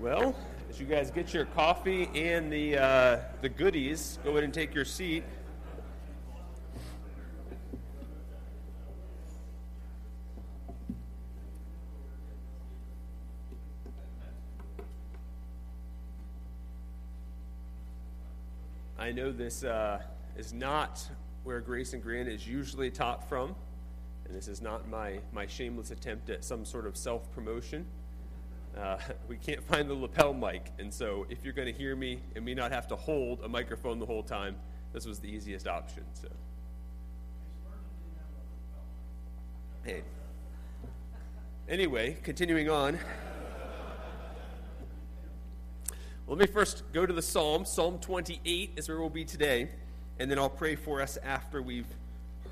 Well, as you guys get your coffee and the, uh, the goodies, go ahead and take your seat. I know this uh, is not where Grace and Granite is usually taught from, and this is not my, my shameless attempt at some sort of self promotion. Uh, we can't find the lapel mic, and so if you're going to hear me and me not have to hold a microphone the whole time, this was the easiest option. So, hey. Anyway, continuing on. Let me first go to the Psalm. Psalm 28 is where we'll be today, and then I'll pray for us after we've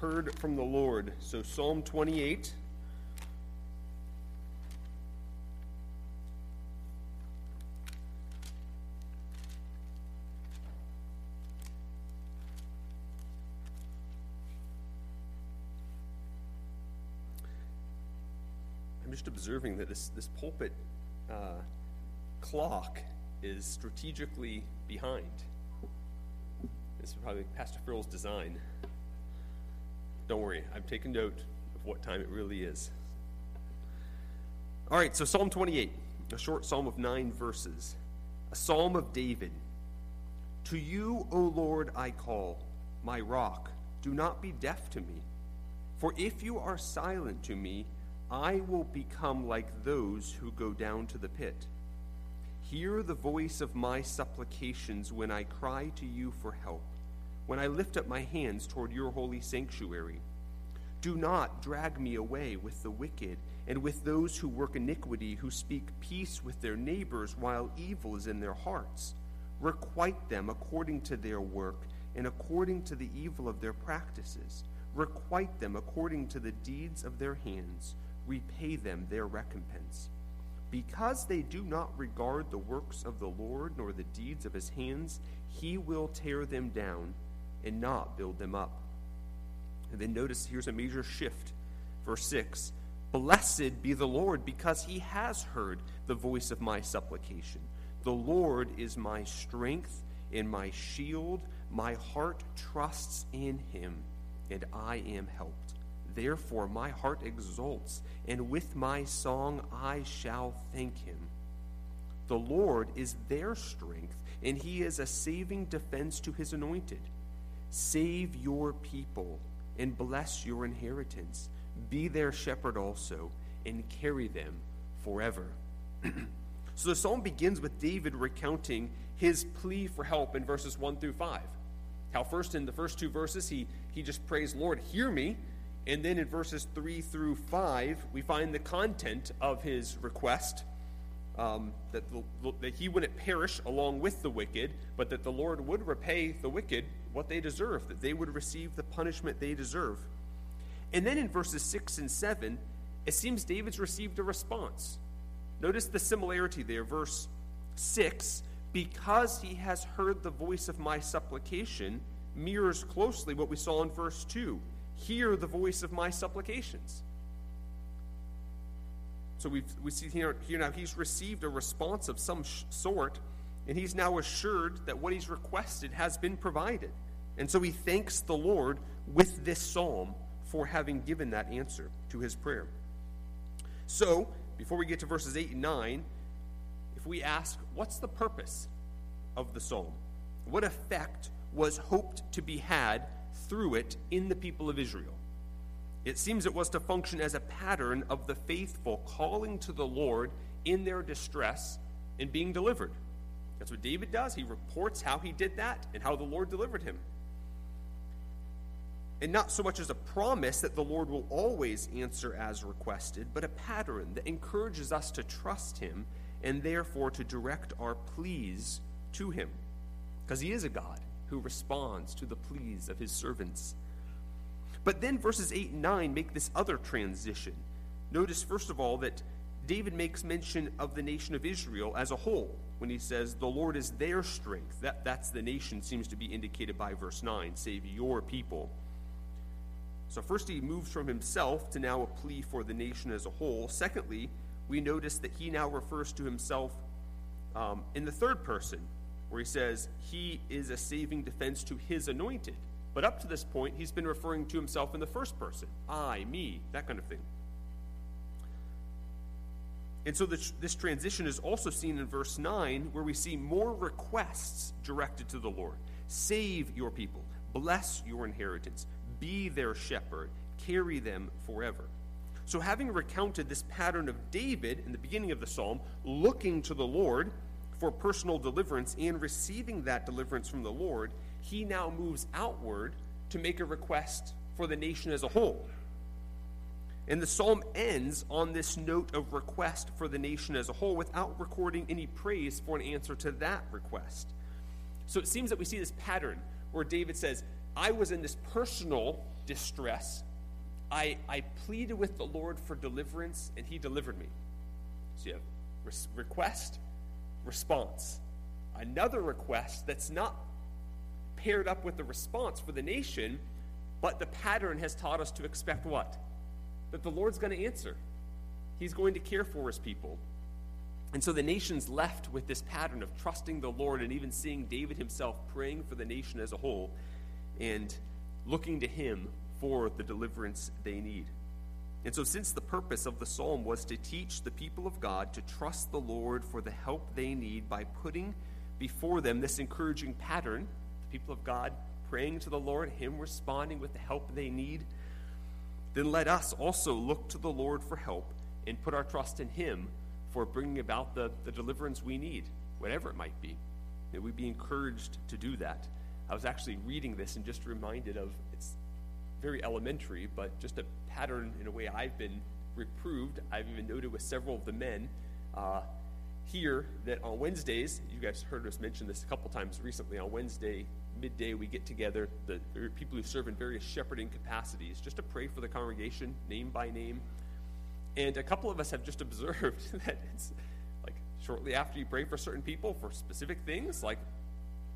heard from the Lord. So, Psalm 28. Just observing that this, this pulpit uh, clock is strategically behind. This is probably Pastor Phil's design. Don't worry, I've taken note of what time it really is. All right, so Psalm 28, a short psalm of nine verses, a psalm of David. To you, O Lord, I call, my rock. Do not be deaf to me. For if you are silent to me, I will become like those who go down to the pit. Hear the voice of my supplications when I cry to you for help, when I lift up my hands toward your holy sanctuary. Do not drag me away with the wicked and with those who work iniquity, who speak peace with their neighbors while evil is in their hearts. Requite them according to their work and according to the evil of their practices. Requite them according to the deeds of their hands. Repay them their recompense. Because they do not regard the works of the Lord nor the deeds of his hands, he will tear them down and not build them up. And then notice here's a major shift. Verse 6 Blessed be the Lord, because he has heard the voice of my supplication. The Lord is my strength and my shield. My heart trusts in him, and I am helped. Therefore, my heart exults, and with my song I shall thank him. The Lord is their strength, and he is a saving defense to his anointed. Save your people, and bless your inheritance. Be their shepherd also, and carry them forever. so the psalm begins with David recounting his plea for help in verses 1 through 5. How, first, in the first two verses, he, he just prays, Lord, hear me. And then in verses 3 through 5, we find the content of his request um, that, the, that he wouldn't perish along with the wicked, but that the Lord would repay the wicked what they deserve, that they would receive the punishment they deserve. And then in verses 6 and 7, it seems David's received a response. Notice the similarity there. Verse 6 Because he has heard the voice of my supplication, mirrors closely what we saw in verse 2 hear the voice of my supplications. So we we see here, here now he's received a response of some sh- sort, and he's now assured that what he's requested has been provided. And so he thanks the Lord with this psalm for having given that answer to his prayer. So, before we get to verses 8 and 9, if we ask, what's the purpose of the psalm? What effect was hoped to be had through it in the people of Israel. It seems it was to function as a pattern of the faithful calling to the Lord in their distress and being delivered. That's what David does. He reports how he did that and how the Lord delivered him. And not so much as a promise that the Lord will always answer as requested, but a pattern that encourages us to trust him and therefore to direct our pleas to him. Because he is a God who responds to the pleas of his servants. But then verses 8 and 9 make this other transition. Notice, first of all, that David makes mention of the nation of Israel as a whole when he says, The Lord is their strength. That, that's the nation, seems to be indicated by verse 9 save your people. So, first, he moves from himself to now a plea for the nation as a whole. Secondly, we notice that he now refers to himself um, in the third person, where he says, He is a saving defense to his anointed. But up to this point, he's been referring to himself in the first person I, me, that kind of thing. And so this, this, transition is also seen in verse 9, where we see more requests directed to the Lord Save your people, bless your inheritance, be their shepherd, carry them forever. So, having recounted this pattern of David in the beginning of the psalm, looking to the Lord for personal deliverance and receiving that deliverance from the Lord, he now moves outward to make a request for the nation as a whole. And the psalm ends on this note of request for the nation as a whole without recording any praise for an answer to that request. So it seems that we see this pattern where David says, I was in this personal distress. I, I pleaded with the Lord for deliverance, and he delivered me. So you have request, response. Another request that's not paired up with the response for the nation, but the pattern has taught us to expect what? That the Lord's going to answer. He's going to care for his people. And so the nation's left with this pattern of trusting the Lord and even seeing David himself praying for the nation as a whole and looking to him for the deliverance they need. And so, since the purpose of the psalm was to teach the people of God to trust the Lord for the help they need by putting before them this encouraging pattern the people of God praying to the Lord, Him responding with the help they need, then let us also look to the Lord for help and put our trust in Him for bringing about the, the deliverance we need, whatever it might be. May we be encouraged to do that. I was actually reading this and just reminded of it's very elementary, but just a pattern in a way I've been reproved. I've even noted with several of the men. Uh, here that on Wednesdays, you guys heard us mention this a couple times recently. On Wednesday midday, we get together, the people who serve in various shepherding capacities, just to pray for the congregation, name by name. And a couple of us have just observed that it's like shortly after you pray for certain people for specific things, like,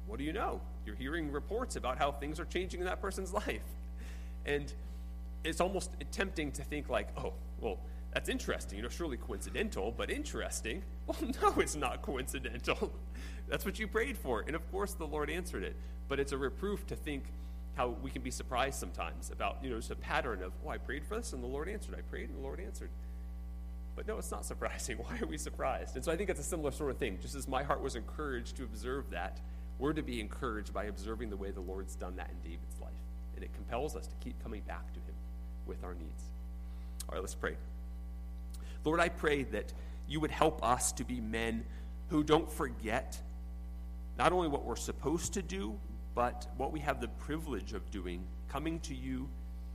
what do you know? You're hearing reports about how things are changing in that person's life. And it's almost tempting to think, like, oh, well, that's interesting. You know, surely coincidental, but interesting. Well, no, it's not coincidental. That's what you prayed for. And of course, the Lord answered it. But it's a reproof to think how we can be surprised sometimes about, you know, just a pattern of, oh, I prayed for this and the Lord answered. I prayed and the Lord answered. But no, it's not surprising. Why are we surprised? And so I think it's a similar sort of thing. Just as my heart was encouraged to observe that, we're to be encouraged by observing the way the Lord's done that in David's life. And it compels us to keep coming back to Him with our needs. All right, let's pray. Lord, I pray that you would help us to be men who don't forget not only what we're supposed to do, but what we have the privilege of doing, coming to you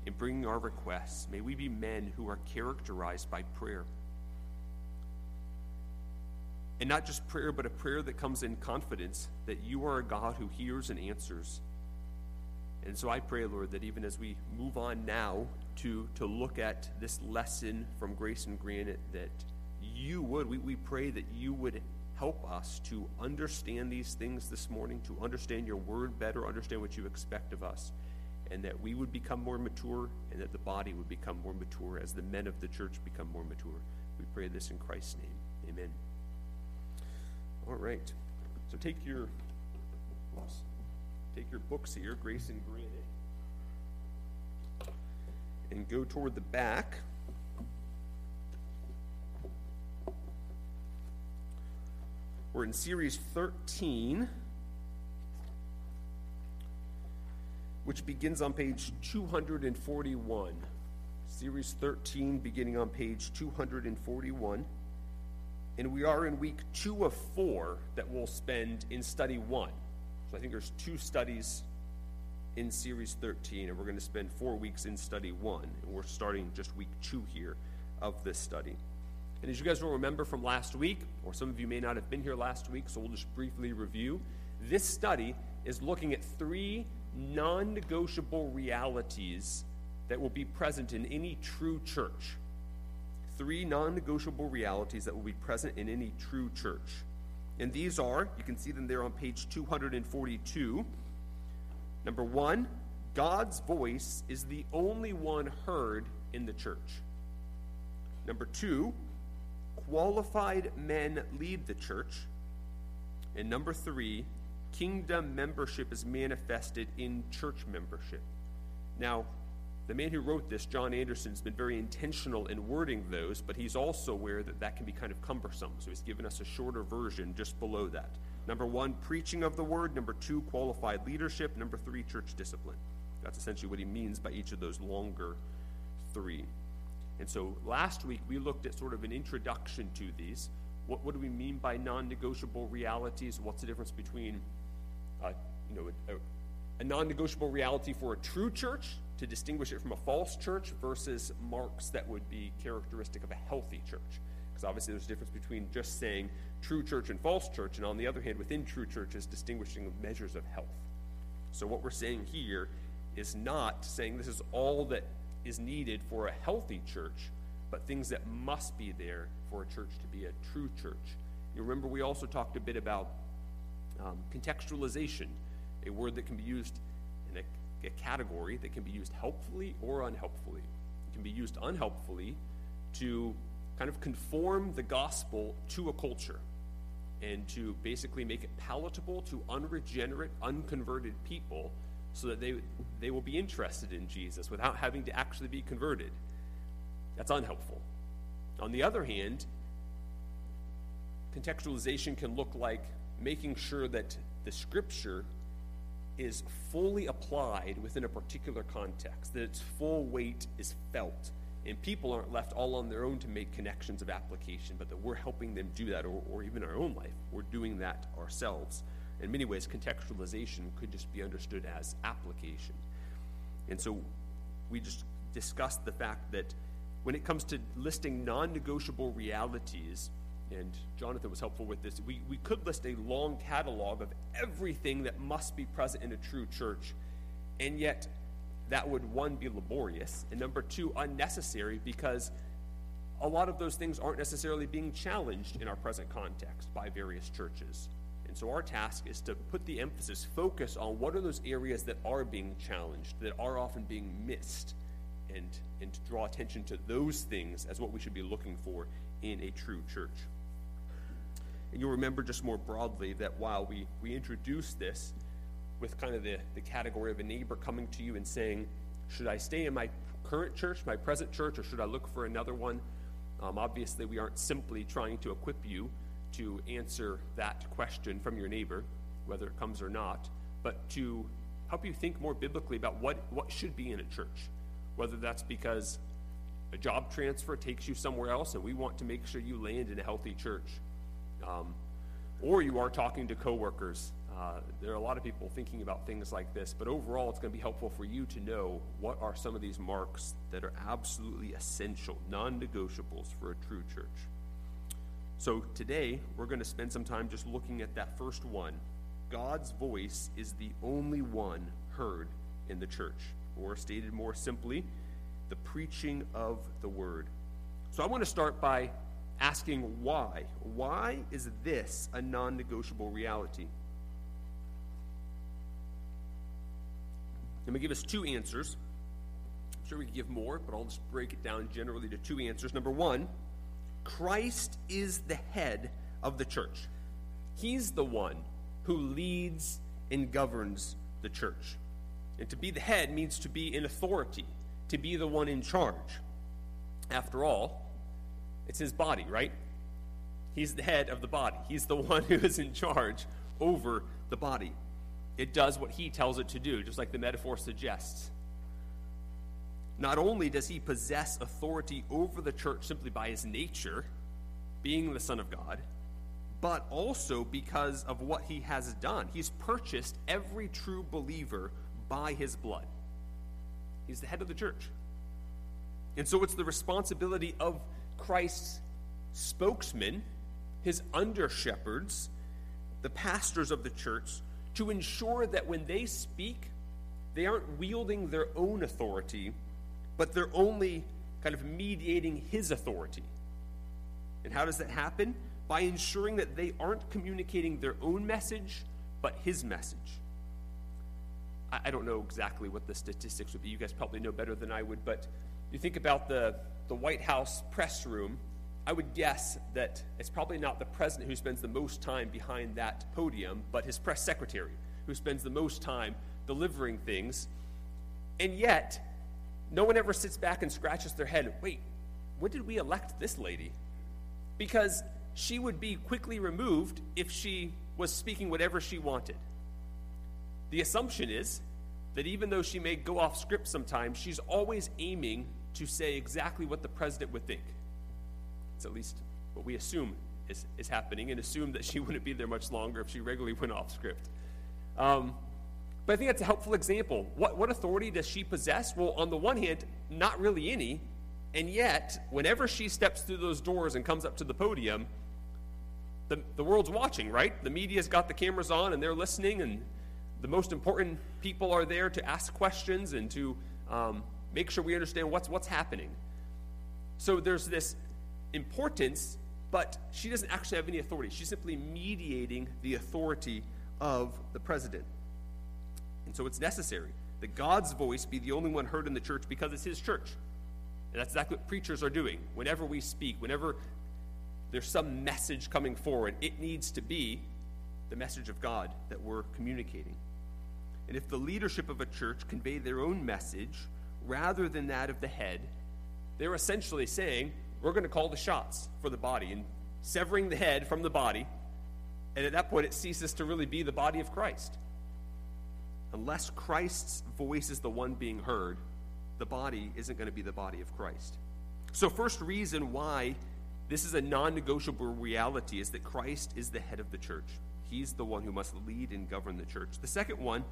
and bringing our requests. May we be men who are characterized by prayer. And not just prayer, but a prayer that comes in confidence that you are a God who hears and answers. And so I pray, Lord, that even as we move on now to, to look at this lesson from Grace and Granite, that you would, we, we pray that you would help us to understand these things this morning, to understand your word better, understand what you expect of us, and that we would become more mature, and that the body would become more mature as the men of the church become more mature. We pray this in Christ's name. Amen. All right. So take your take your books here, Grace and Granite and go toward the back. We're in series 13, which begins on page 241. Series 13, beginning on page 241. And we are in week two of four that we'll spend in study one. So I think there's two studies in Series 13, and we're going to spend four weeks in Study 1, and we're starting just week 2 here of this study. And as you guys will remember from last week, or some of you may not have been here last week, so we'll just briefly review. This study is looking at three non negotiable realities that will be present in any true church. Three non negotiable realities that will be present in any true church. And these are, you can see them there on page 242. Number one, God's voice is the only one heard in the church. Number two, qualified men lead the church. And number three, kingdom membership is manifested in church membership. Now, the man who wrote this, John Anderson, has been very intentional in wording those, but he's also aware that that can be kind of cumbersome. So he's given us a shorter version just below that. Number one, preaching of the word. Number two, qualified leadership. Number three, church discipline. That's essentially what he means by each of those longer three. And so last week we looked at sort of an introduction to these. What, what do we mean by non negotiable realities? What's the difference between uh, you know, a, a, a non negotiable reality for a true church to distinguish it from a false church versus marks that would be characteristic of a healthy church. Because obviously there's a difference between just saying true church and false church, and on the other hand, within true churches, distinguishing measures of health. So what we're saying here is not saying this is all that is needed for a healthy church, but things that must be there for a church to be a true church. You remember we also talked a bit about um, contextualization, a word that can be used in a, a category that can be used helpfully or unhelpfully. It can be used unhelpfully to kind of conform the gospel to a culture and to basically make it palatable to unregenerate, unconverted people so that they, they will be interested in Jesus without having to actually be converted. That's unhelpful. On the other hand, contextualization can look like making sure that the scripture is fully applied within a particular context, that its full weight is felt, and people aren't left all on their own to make connections of application, but that we're helping them do that, or, or even our own life. We're doing that ourselves in many ways, contextualization could just be understood as application. And so we just discussed the fact that when it comes to listing non negotiable realities, and Jonathan was helpful with this, we, we could list a long catalog of everything that must be present in a true church, and yet that would, one, be laborious, and number two, unnecessary because a lot of those things aren't necessarily being challenged in our present context by various churches. And so our task is to put the emphasis, focus on what are those areas that are being challenged, that are often being missed, and, and to draw attention to those things as what we should be looking for in a true church. And you'll remember just more broadly that while we, we introduced this with kind of the, the category of a neighbor coming to you and saying, Should I stay in my current church, my present church, or should I look for another one? Um, obviously, we aren't simply trying to equip you to answer that question from your neighbor, whether it comes or not, but to help you think more biblically about what, what should be in a church. Whether that's because a job transfer takes you somewhere else and we want to make sure you land in a healthy church. Um, or you are talking to coworkers. Uh, there are a lot of people thinking about things like this, but overall, it's going to be helpful for you to know what are some of these marks that are absolutely essential, non negotiables for a true church. So today, we're going to spend some time just looking at that first one. God's voice is the only one heard in the church, or stated more simply, the preaching of the word. So I want to start by asking why. Why is this a non negotiable reality? Let me give us two answers. I'm sure we could give more, but I'll just break it down generally to two answers. Number one, Christ is the head of the church. He's the one who leads and governs the church. And to be the head means to be in authority, to be the one in charge. After all, it's his body, right? He's the head of the body. He's the one who is in charge over the body. It does what he tells it to do, just like the metaphor suggests. Not only does he possess authority over the church simply by his nature, being the Son of God, but also because of what he has done. He's purchased every true believer by his blood. He's the head of the church. And so it's the responsibility of Christ's spokesmen, his under shepherds, the pastors of the church, to ensure that when they speak, they aren't wielding their own authority but they're only kind of mediating his authority. And how does that happen? By ensuring that they aren't communicating their own message, but his message. I, don't know exactly what the statistics would be. You guys probably know better than I would, but you think about the, the White House press room I would guess that it's probably not the president who spends the most time behind that podium, but his press secretary who spends the most time delivering things. And yet, no one ever sits back and scratches their head wait, when did we elect this lady? Because she would be quickly removed if she was speaking whatever she wanted. The assumption is that even though she may go off script sometimes, she's always aiming to say exactly what the president would think. It's at least what we assume is, is happening, and assume that she wouldn't be there much longer if she regularly went off script. Um, but I think that's a helpful example. What, what authority does she possess? Well, on the one hand, not really any. And yet, whenever she steps through those doors and comes up to the podium, the, the world's watching, right? The media's got the cameras on and they're listening, and the most important people are there to ask questions and to um, make sure we understand what's, what's happening. So there's this importance, but she doesn't actually have any authority. She's simply mediating the authority of the president. And so it's necessary that God's voice be the only one heard in the church because it's his church. And that's exactly what preachers are doing. Whenever we speak, whenever there's some message coming forward, it needs to be the message of God that we're communicating. And if the leadership of a church convey their own message rather than that of the head, they're essentially saying, we're going to call the shots for the body and severing the head from the body. And at that point, it ceases to really be the body of Christ. Unless Christ's voice is the one being heard, the body isn't going to be the body of Christ. So, first reason why this is a non negotiable reality is that Christ is the head of the church. He's the one who must lead and govern the church. The second one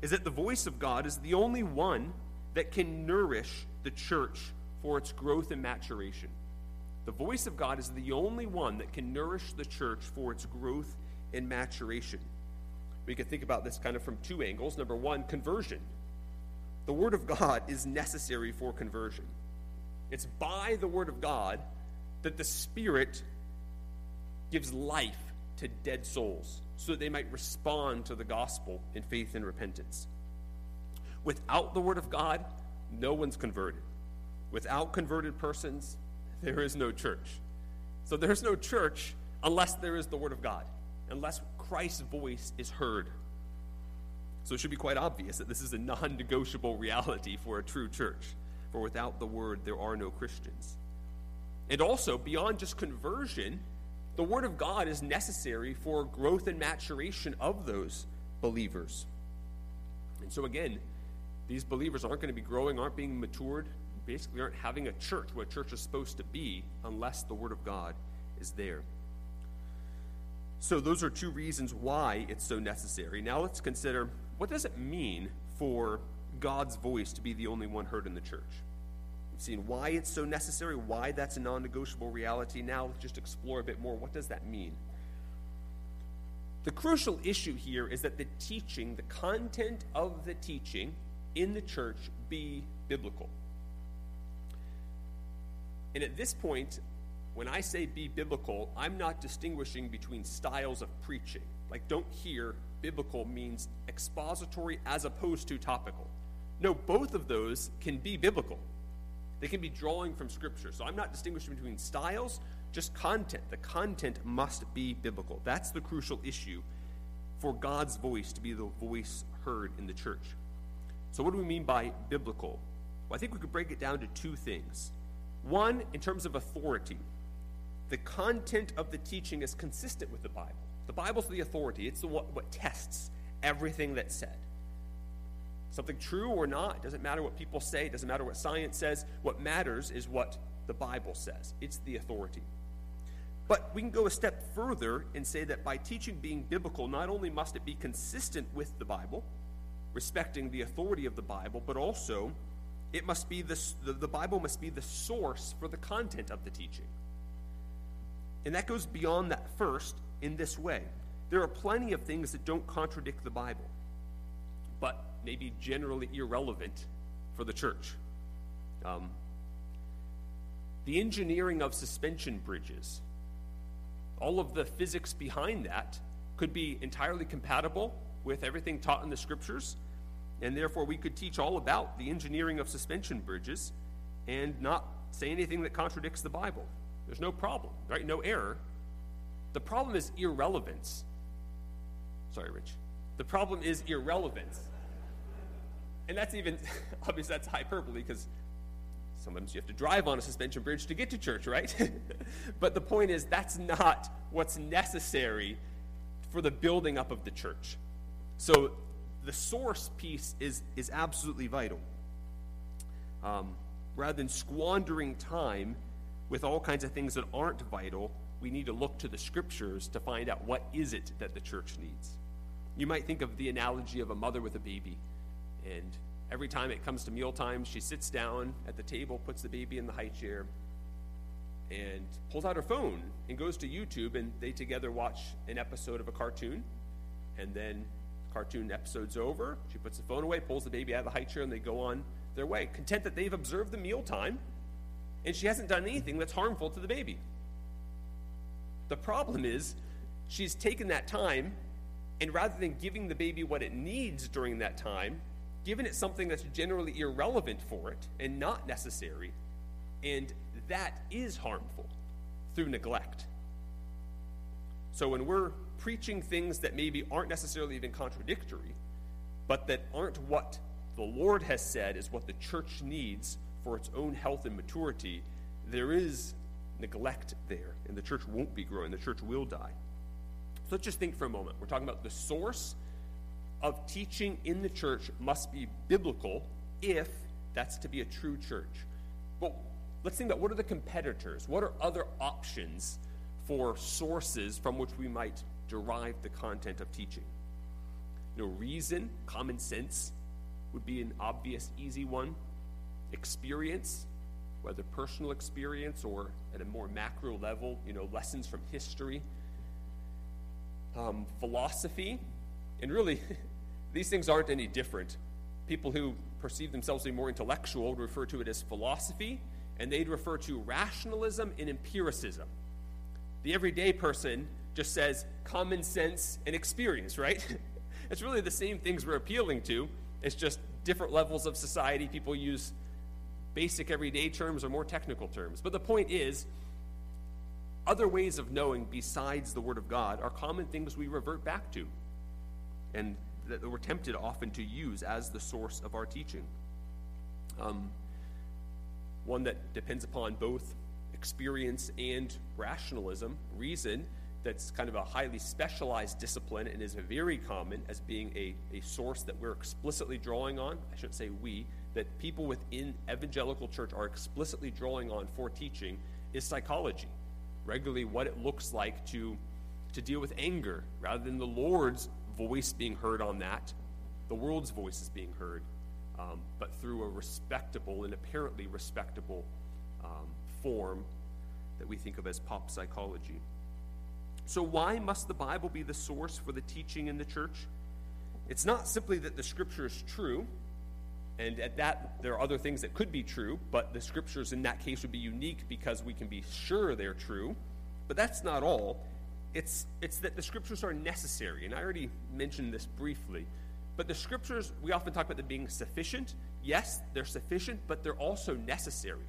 is that the voice of God is the only one that can nourish the church for its growth and maturation. The voice of God is the only one that can nourish the church for its growth and maturation. We can think about this kind of from two angles. Number one, conversion. The Word of God is necessary for conversion. It's by the Word of God that the Spirit gives life to dead souls so that they might respond to the gospel in faith and repentance. Without the Word of God, no one's converted. Without converted persons, there is no church. So there's no church unless there is the Word of God, unless Christ's voice is heard. So it should be quite obvious that this is a non negotiable reality for a true church. For without the Word, there are no Christians. And also, beyond just conversion, the Word of God is necessary for growth and maturation of those believers. And so, again, these believers aren't going to be growing, aren't being matured, basically aren't having a church, what a church is supposed to be, unless the Word of God is there. So, those are two reasons why it's so necessary. Now, let's consider what does it mean for God's voice to be the only one heard in the church? We've seen why it's so necessary, why that's a non negotiable reality. Now, let's just explore a bit more. What does that mean? The crucial issue here is that the teaching, the content of the teaching in the church, be biblical. And at this point, when I say be biblical, I'm not distinguishing between styles of preaching. Like, don't hear biblical means expository as opposed to topical. No, both of those can be biblical. They can be drawing from Scripture. So I'm not distinguishing between styles, just content. The content must be biblical. That's the crucial issue for God's voice to be the voice heard in the church. So, what do we mean by biblical? Well, I think we could break it down to two things. One, in terms of authority, the content of the teaching is consistent with the Bible. The Bible's the authority, it's the what, what tests everything that's said. Something true or not, it doesn't matter what people say, it doesn't matter what science says. What matters is what the Bible says. It's the authority. But we can go a step further and say that by teaching being biblical, not only must it be consistent with the Bible, respecting the authority of the Bible, but also it must be the, the, the Bible must be the source for the content of the teaching. And that goes beyond that first in this way. There are plenty of things that don't contradict the Bible, but may be generally irrelevant for the church. Um, the engineering of suspension bridges, all of the physics behind that could be entirely compatible with everything taught in the scriptures, and therefore we could teach all about the engineering of suspension bridges and not say anything that contradicts the Bible. There's no problem, right? No error. The problem is irrelevance. Sorry, Rich. The problem is irrelevance. And that's even, obviously, that's hyperbole because sometimes you have to drive on a suspension bridge to get to church, right? but the point is, that's not what's necessary for the building up of the church. So the source piece is, is absolutely vital. Um, rather than squandering time with all kinds of things that aren't vital, we need to look to the scriptures to find out what is it that the church needs. You might think of the analogy of a mother with a baby. And every time it comes to mealtime, she sits down at the table, puts the baby in the high chair, and pulls out her phone and goes to YouTube, and they together watch an episode of a cartoon. And then the cartoon episode's over. She puts the phone away, pulls the baby out of the high chair, and they go on their way, content that they've observed the mealtime, and she hasn't done anything that's harmful to the baby. The problem is, she's taken that time, and rather than giving the baby what it needs during that time, given it something that's generally irrelevant for it and not necessary, and that is harmful through neglect. So when we're preaching things that maybe aren't necessarily even contradictory, but that aren't what the Lord has said is what the church needs for its own health and maturity, there is neglect there, and the church won't be growing. The church will die. So let's just think for a moment. We're talking about the source of teaching in the church must be biblical if that's to be a true church. But let's think about what are the competitors? What are other options for sources from which we might derive the content of teaching? You know, reason, common sense would be an obvious, easy one. Experience, whether personal experience or at a more macro level, you know, lessons from history. Um, philosophy, and really, these things aren't any different. People who perceive themselves to be more intellectual would refer to it as philosophy, and they'd refer to rationalism and empiricism. The everyday person just says common sense and experience, right? it's really the same things we're appealing to. It's just different levels of society. People use basic everyday terms or more technical terms. But the point is, other ways of knowing besides the Word of God are common things we revert back to. And that we're tempted often to use as the source of our teaching. Um, one that depends upon both experience and rationalism, reason, that's kind of a highly specialized discipline and is very common as being a, a source that we're explicitly drawing on. I shouldn't say we, that people within evangelical church are explicitly drawing on for teaching is psychology. Regularly, what it looks like to, to deal with anger rather than the Lord's voice being heard on that, the world's voice is being heard, um, but through a respectable and apparently respectable um, form that we think of as pop psychology. So, why must the Bible be the source for the teaching in the church? It's not simply that the scripture is true, and at that there are other things that could be true, but the scriptures in that case would be unique because we can be sure they're true. But that's not all. It's, it's that the scriptures are necessary, and I already mentioned this briefly. But the scriptures, we often talk about them being sufficient. Yes, they're sufficient, but they're also necessary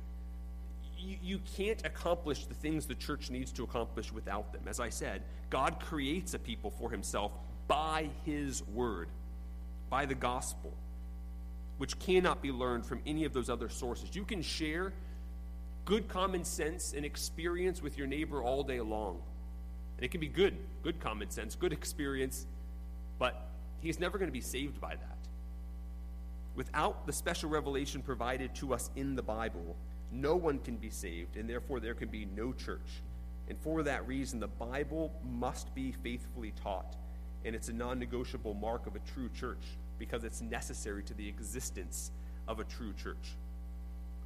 you, can't accomplish the things the church needs to accomplish without them. As I said, God creates a people for himself by his word, by the gospel, which cannot be learned from any of those other sources. You can share good common sense and experience with your neighbor all day long. And it can be good, good common sense, good experience, but he's never going to be saved by that. Without the special revelation provided to us in the Bible, no one can be saved, and therefore there can be no church. And for that reason, the Bible must be faithfully taught, and it's a non negotiable mark of a true church because it's necessary to the existence of a true church.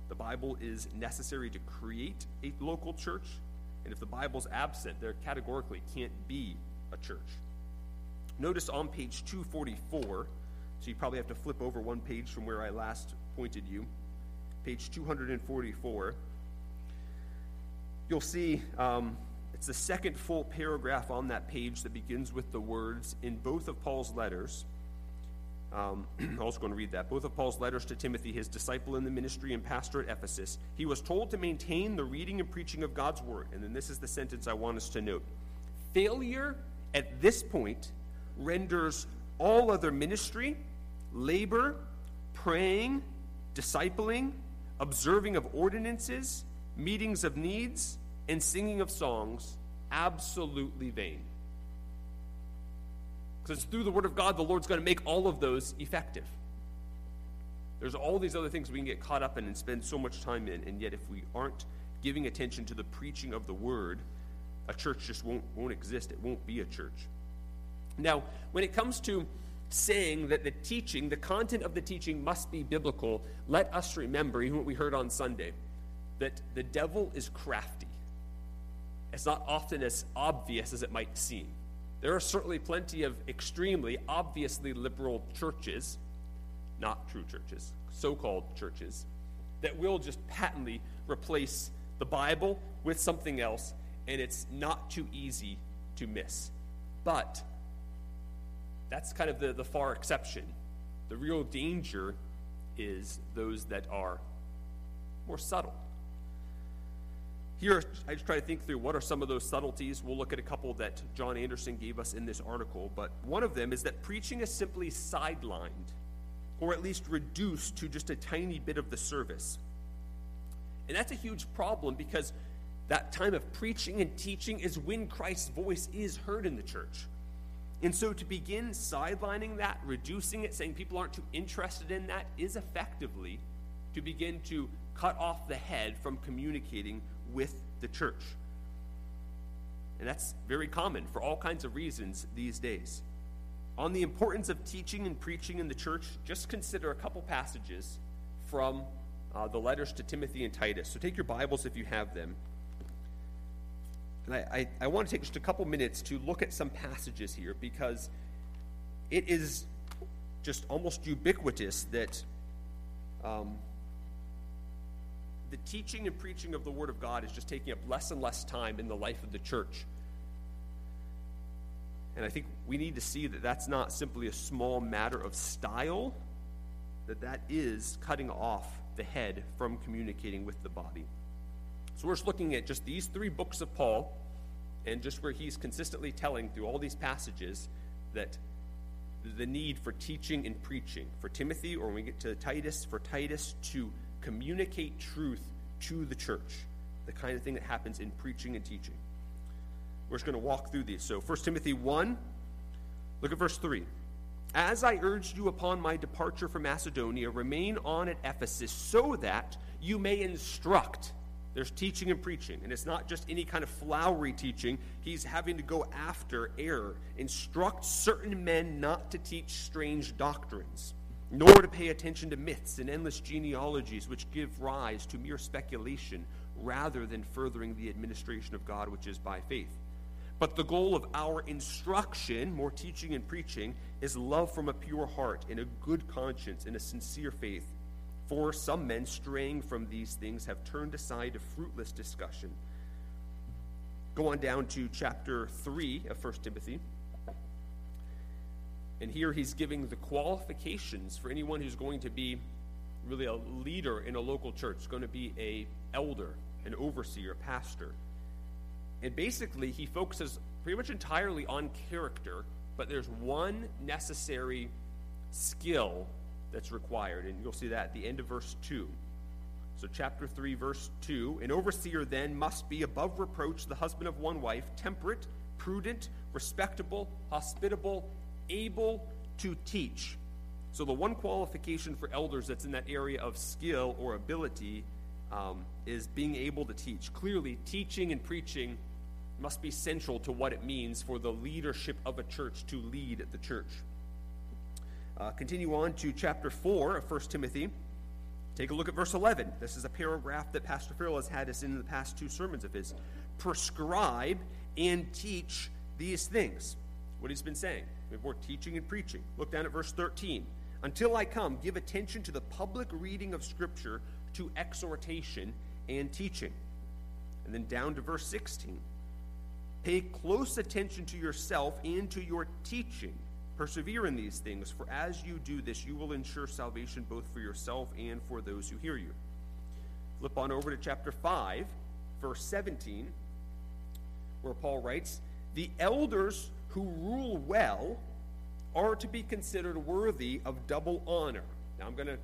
The Bible is necessary to create a local church, and if the Bible's absent, there categorically can't be a church. Notice on page 244, so you probably have to flip over one page from where I last pointed you page 244, you'll see um, it's the second full paragraph on that page that begins with the words in both of Paul's letters. Um, I'm also going to read that. Both of Paul's letters to Timothy, his disciple in the ministry and pastor at Ephesus, he was told to maintain the reading and preaching of God's word. And then this is the sentence I want us to note. Failure at this point renders all other ministry, labor, praying, discipling, observing of ordinances, meetings of needs, and singing of songs absolutely vain. Because it's through the Word of God, the Lord's going to make all of those effective. There's all these other things we can get caught up in and spend so much time in, and yet if we aren't giving attention to the preaching of the Word, a church just won't, won't exist. It won't be a church. Now, when it comes to saying that the teaching, the content of the teaching must be biblical, let us remember, even what we heard on Sunday, that the devil is crafty. It's not often as obvious as it might seem. There are certainly plenty of extremely, obviously liberal churches, not true churches, so called churches, that will just patently replace the Bible with something else, and it's not too easy to miss. But that's kind of the, the far exception. The real danger is those that are more subtle. Here, I just try to think through what are some of those subtleties. We'll look at a couple that John Anderson gave us in this article, but one of them is that preaching is simply sidelined, or at least reduced to just a tiny bit of the service. And that's a huge problem because that time of preaching and teaching is when Christ's voice is heard in the church. And so to begin sidelining that, reducing it, saying people aren't too interested in that, is effectively to begin to cut off the head from communicating with the church. And that's very common for all kinds of reasons these days. On the importance of teaching and preaching in the church, just consider a couple passages from uh, the letters to Timothy and Titus. So take your Bibles if you have them. And I, I, I want to take just a couple minutes to look at some passages here because it is just almost ubiquitous that um, the teaching and preaching of the Word of God is just taking up less and less time in the life of the church. And I think we need to see that that's not simply a small matter of style, that that is cutting off the head from communicating with the body. So we're just looking at just these three books of Paul, and just where he's consistently telling through all these passages that the need for teaching and preaching for Timothy, or when we get to Titus, for Titus to communicate truth to the church, the kind of thing that happens in preaching and teaching. We're just going to walk through these. So, 1 Timothy 1, look at verse 3. As I urged you upon my departure from Macedonia, remain on at Ephesus so that you may instruct there's teaching and preaching, and it's not just any kind of flowery teaching. He's having to go after error, instruct certain men not to teach strange doctrines, nor to pay attention to myths and endless genealogies which give rise to mere speculation rather than furthering the administration of God which is by faith. But the goal of our instruction, more teaching and preaching, is love from a pure heart and a good conscience and a sincere faith for some men, straying from these things, have turned aside to fruitless discussion. Go on down to chapter 3 of 1 Timothy. And here he's giving the qualifications for anyone who's going to be really a leader in a local church, going to be a elder, an overseer, a pastor. And basically he focuses pretty much entirely on character, but there's one necessary skill that's required. And you'll see that at the end of verse 2. So, chapter 3, verse 2 An overseer then must be above reproach, the husband of one wife, temperate, prudent, respectable, hospitable, able to teach. So, the one qualification for elders that's in that area of skill or ability um, is being able to teach. Clearly, teaching and preaching must be central to what it means for the leadership of a church to lead the church. Uh, continue on to chapter 4 of 1 Timothy. Take a look at verse 11. This is a paragraph that Pastor Farrell has had us in the past two sermons of his. Prescribe and teach these things. What he's been saying. Before teaching and preaching. Look down at verse 13. Until I come, give attention to the public reading of Scripture, to exhortation and teaching. And then down to verse 16. Pay close attention to yourself and to your teaching Persevere in these things, for as you do this, you will ensure salvation both for yourself and for those who hear you. Flip on over to chapter 5, verse 17, where Paul writes, The elders who rule well are to be considered worthy of double honor. Now I'm going to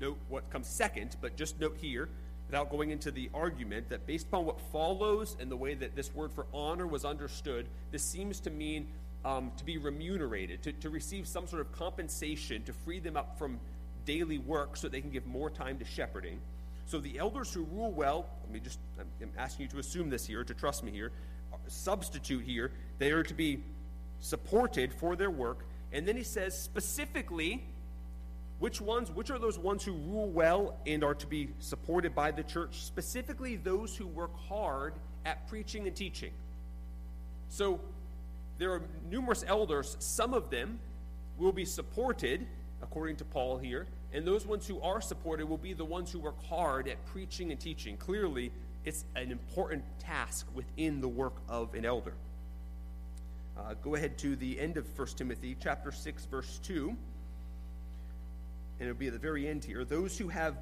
note what comes second, but just note here, without going into the argument, that based upon what follows and the way that this word for honor was understood, this seems to mean um, to be remunerated, to, to receive some sort of compensation to free them up from daily work so they can give more time to shepherding. So the elders who rule well, let me just, I'm, asking you to assume this here, to trust me here, substitute here, they are to be supported for their work. And then he says specifically, which ones, which are those ones who rule well and are to be supported by the church? Specifically, those who work hard at preaching and teaching. So, there are numerous elders. Some of them will be supported, according to Paul here, and those ones who are supported will be the ones who work hard at preaching and teaching. Clearly, it's an important task within the work of an elder. Uh, go ahead to the end of 1 Timothy, chapter 6, verse 2. And it'll be at the very end here. Those who have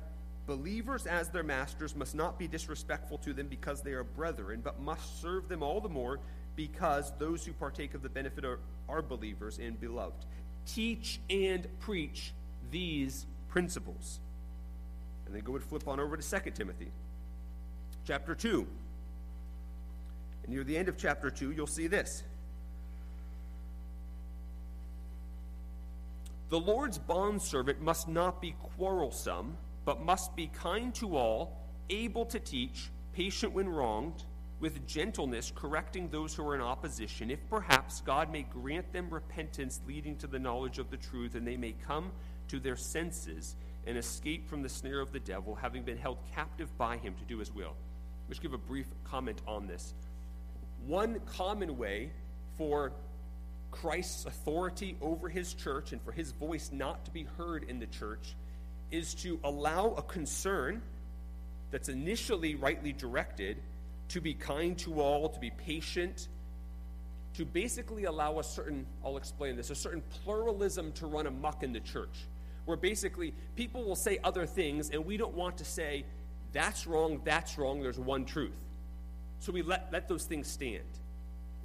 believers as their masters must not be disrespectful to them because they are brethren, but must serve them all the more because those who partake of the benefit are, are believers and beloved. Teach and preach these principles. And then go and flip on over to 2 Timothy, chapter 2. And near the end of chapter 2, you'll see this. The Lord's bondservant must not be quarrelsome, but must be kind to all, able to teach, patient when wronged with gentleness, correcting those who are in opposition, if perhaps God may grant them repentance leading to the knowledge of the truth, and they may come to their senses and escape from the snare of the devil, having been held captive by him to do his will. Let's give a brief comment on this. One common way for Christ's authority over his church and for his voice not to be heard in the church is to allow a concern that's initially rightly directed to be kind to all, to be patient, to basically allow a certain, I'll explain this, a certain pluralism to run amok in the church, where basically people will say other things, and we don't want to say, that's wrong, that's wrong, there's one truth. So we let, let those things stand.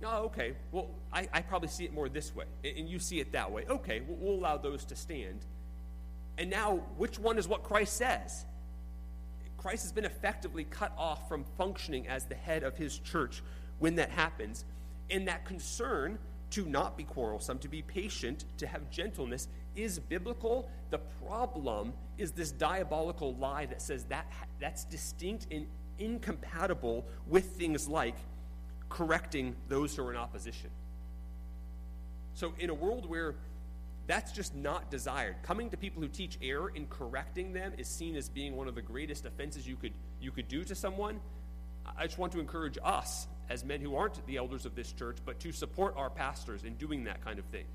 Oh, okay, well, I, I probably see it more this way, and you see it that way. Okay, we'll, we'll allow those to stand. And now, which one is what Christ says? Christ has been effectively cut off from functioning as the head of his church when that happens. And that concern to not be quarrelsome, to be patient, to have gentleness is biblical. The problem is this diabolical lie that says that that's distinct and incompatible with things like correcting those who are in opposition. So, in a world where that's just not desired. Coming to people who teach error and correcting them is seen as being one of the greatest offenses you could you could do to someone. I just want to encourage us as men who aren't the elders of this church, but to support our pastors in doing that kind of thing.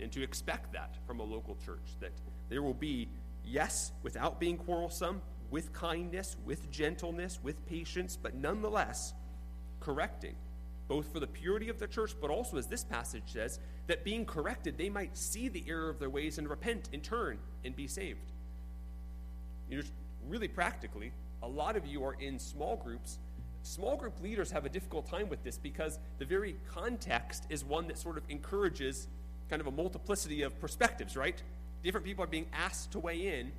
And to expect that from a local church that there will be yes, without being quarrelsome, with kindness, with gentleness, with patience, but nonetheless correcting both for the purity of the church, but also, as this passage says, that being corrected, they might see the error of their ways and repent and turn and be saved. You know, really practically, a lot of you are in small groups. Small group leaders have a difficult time with this because the very context is one that sort of encourages kind of a multiplicity of perspectives, right? Different people are being asked to weigh in,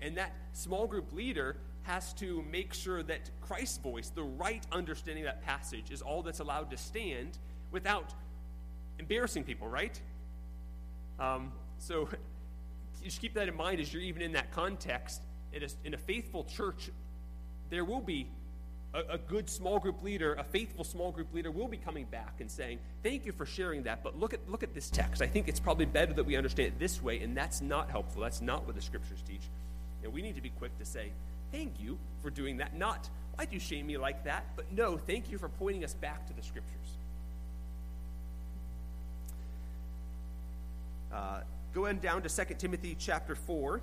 and that small group leader has to make sure that Christ's voice, the right understanding of that passage, is all that's allowed to stand without embarrassing people, right? Um, so just keep that in mind as you're even in that context. In a, in a faithful church, there will be a, a, good small group leader, a faithful small group leader, will be coming back and saying, "Thank you for sharing that, but look at look at this text. I think it's probably better that we understand it this way, and that's not helpful. That's not what the scriptures teach." And we need to be quick to say, Thank you for doing that. Not, why'd you shame me like that? But no, thank you for pointing us back to the scriptures. Uh, go down to 2 Timothy chapter 4,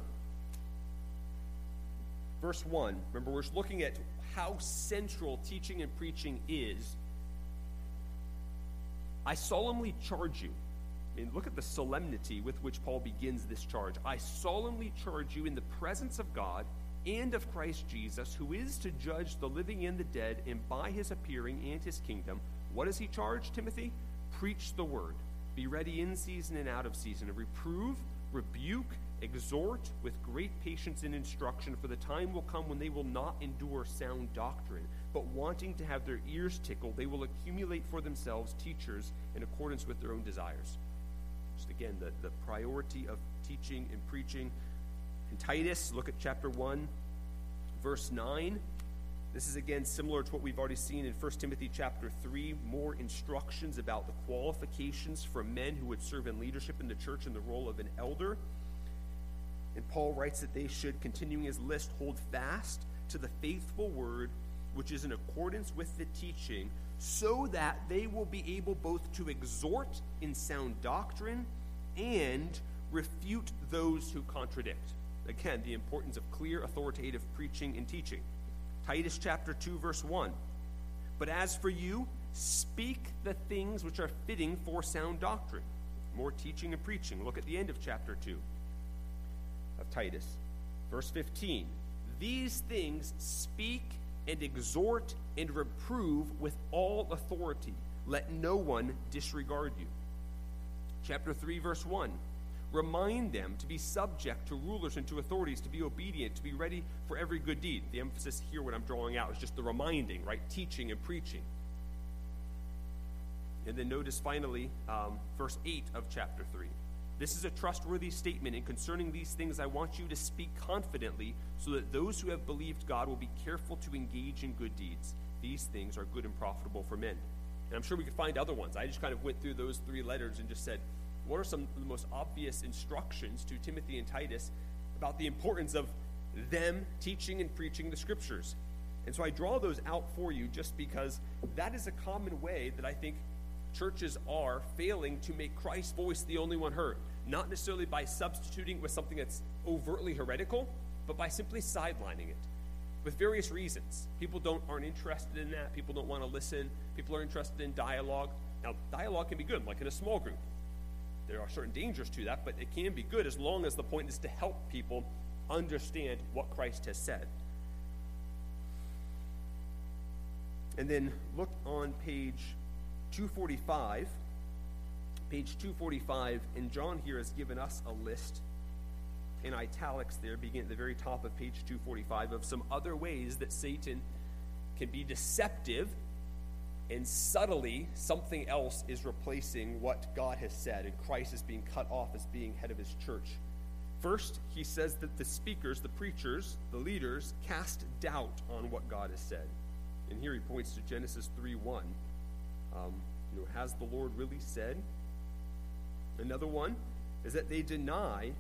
verse 1. Remember, we're looking at how central teaching and preaching is. I solemnly charge you I mean, look at the solemnity with which Paul begins this charge. I solemnly charge you in the presence of God and of Christ Jesus, who is to judge the living and the dead, and by his appearing and his kingdom. What does he charge, Timothy? Preach the word. Be ready in season and out of season, reprove, rebuke, exhort with great patience and instruction, for the time will come when they will not endure sound doctrine, but wanting to have their ears tickled, they will accumulate for themselves teachers in accordance with their own desires. Just again, the, the priority of teaching and preaching. In Titus, look at chapter 1, verse 9. This is again similar to what we've already seen in 1 Timothy chapter 3, more instructions about the qualifications for men who would serve in leadership in the church in the role of an elder. And Paul writes that they should, continuing his list, hold fast to the faithful word which is in accordance with the teaching, so that they will be able both to exhort in sound doctrine and refute those who contradict. Again, the importance of clear, authoritative preaching and teaching. Titus chapter 2, verse 1. But as for you, speak the things which are fitting for sound doctrine. More teaching and preaching. Look at the end of chapter 2 of Titus. Verse 15 These things speak and exhort and reprove with all authority. Let no one disregard you. Chapter 3, verse 1 Remind them to be subject to rulers and to authorities, to be obedient, to be ready for every good deed. The emphasis here, what I'm drawing out, is just the reminding, right? Teaching and preaching. And then notice finally, um, verse 8 of chapter 3. This is a trustworthy statement, and concerning these things, I want you to speak confidently, so that those who have believed God will be careful to engage in good deeds. These things are good and profitable for men. And I'm sure we could find other ones. I just kind of went through those three letters and just said, what are some of the most obvious instructions to Timothy and Titus about the importance of them teaching and preaching the scriptures? And so I draw those out for you just because that is a common way that I think churches are failing to make Christ's voice the only one heard. Not necessarily by substituting with something that's overtly heretical, but by simply sidelining it with various reasons. People don't aren't interested in that. People don't want to listen. People are interested in dialogue. Now, dialogue can be good, like in a small group. There are certain dangers to that, but it can be good as long as the point is to help people understand what Christ has said. And then look on page 245, page 245, and John here has given us a list in italics there, begin at the very top of page 245, of some other ways that Satan can be deceptive and subtly something else is replacing what God has said, and Christ is being cut off as being head of his church. First, he says that the speakers, the preachers, the leaders, cast doubt on what God has said. And here he points to Genesis 3 1. Um, you know, has the Lord really said? Another one is that they deny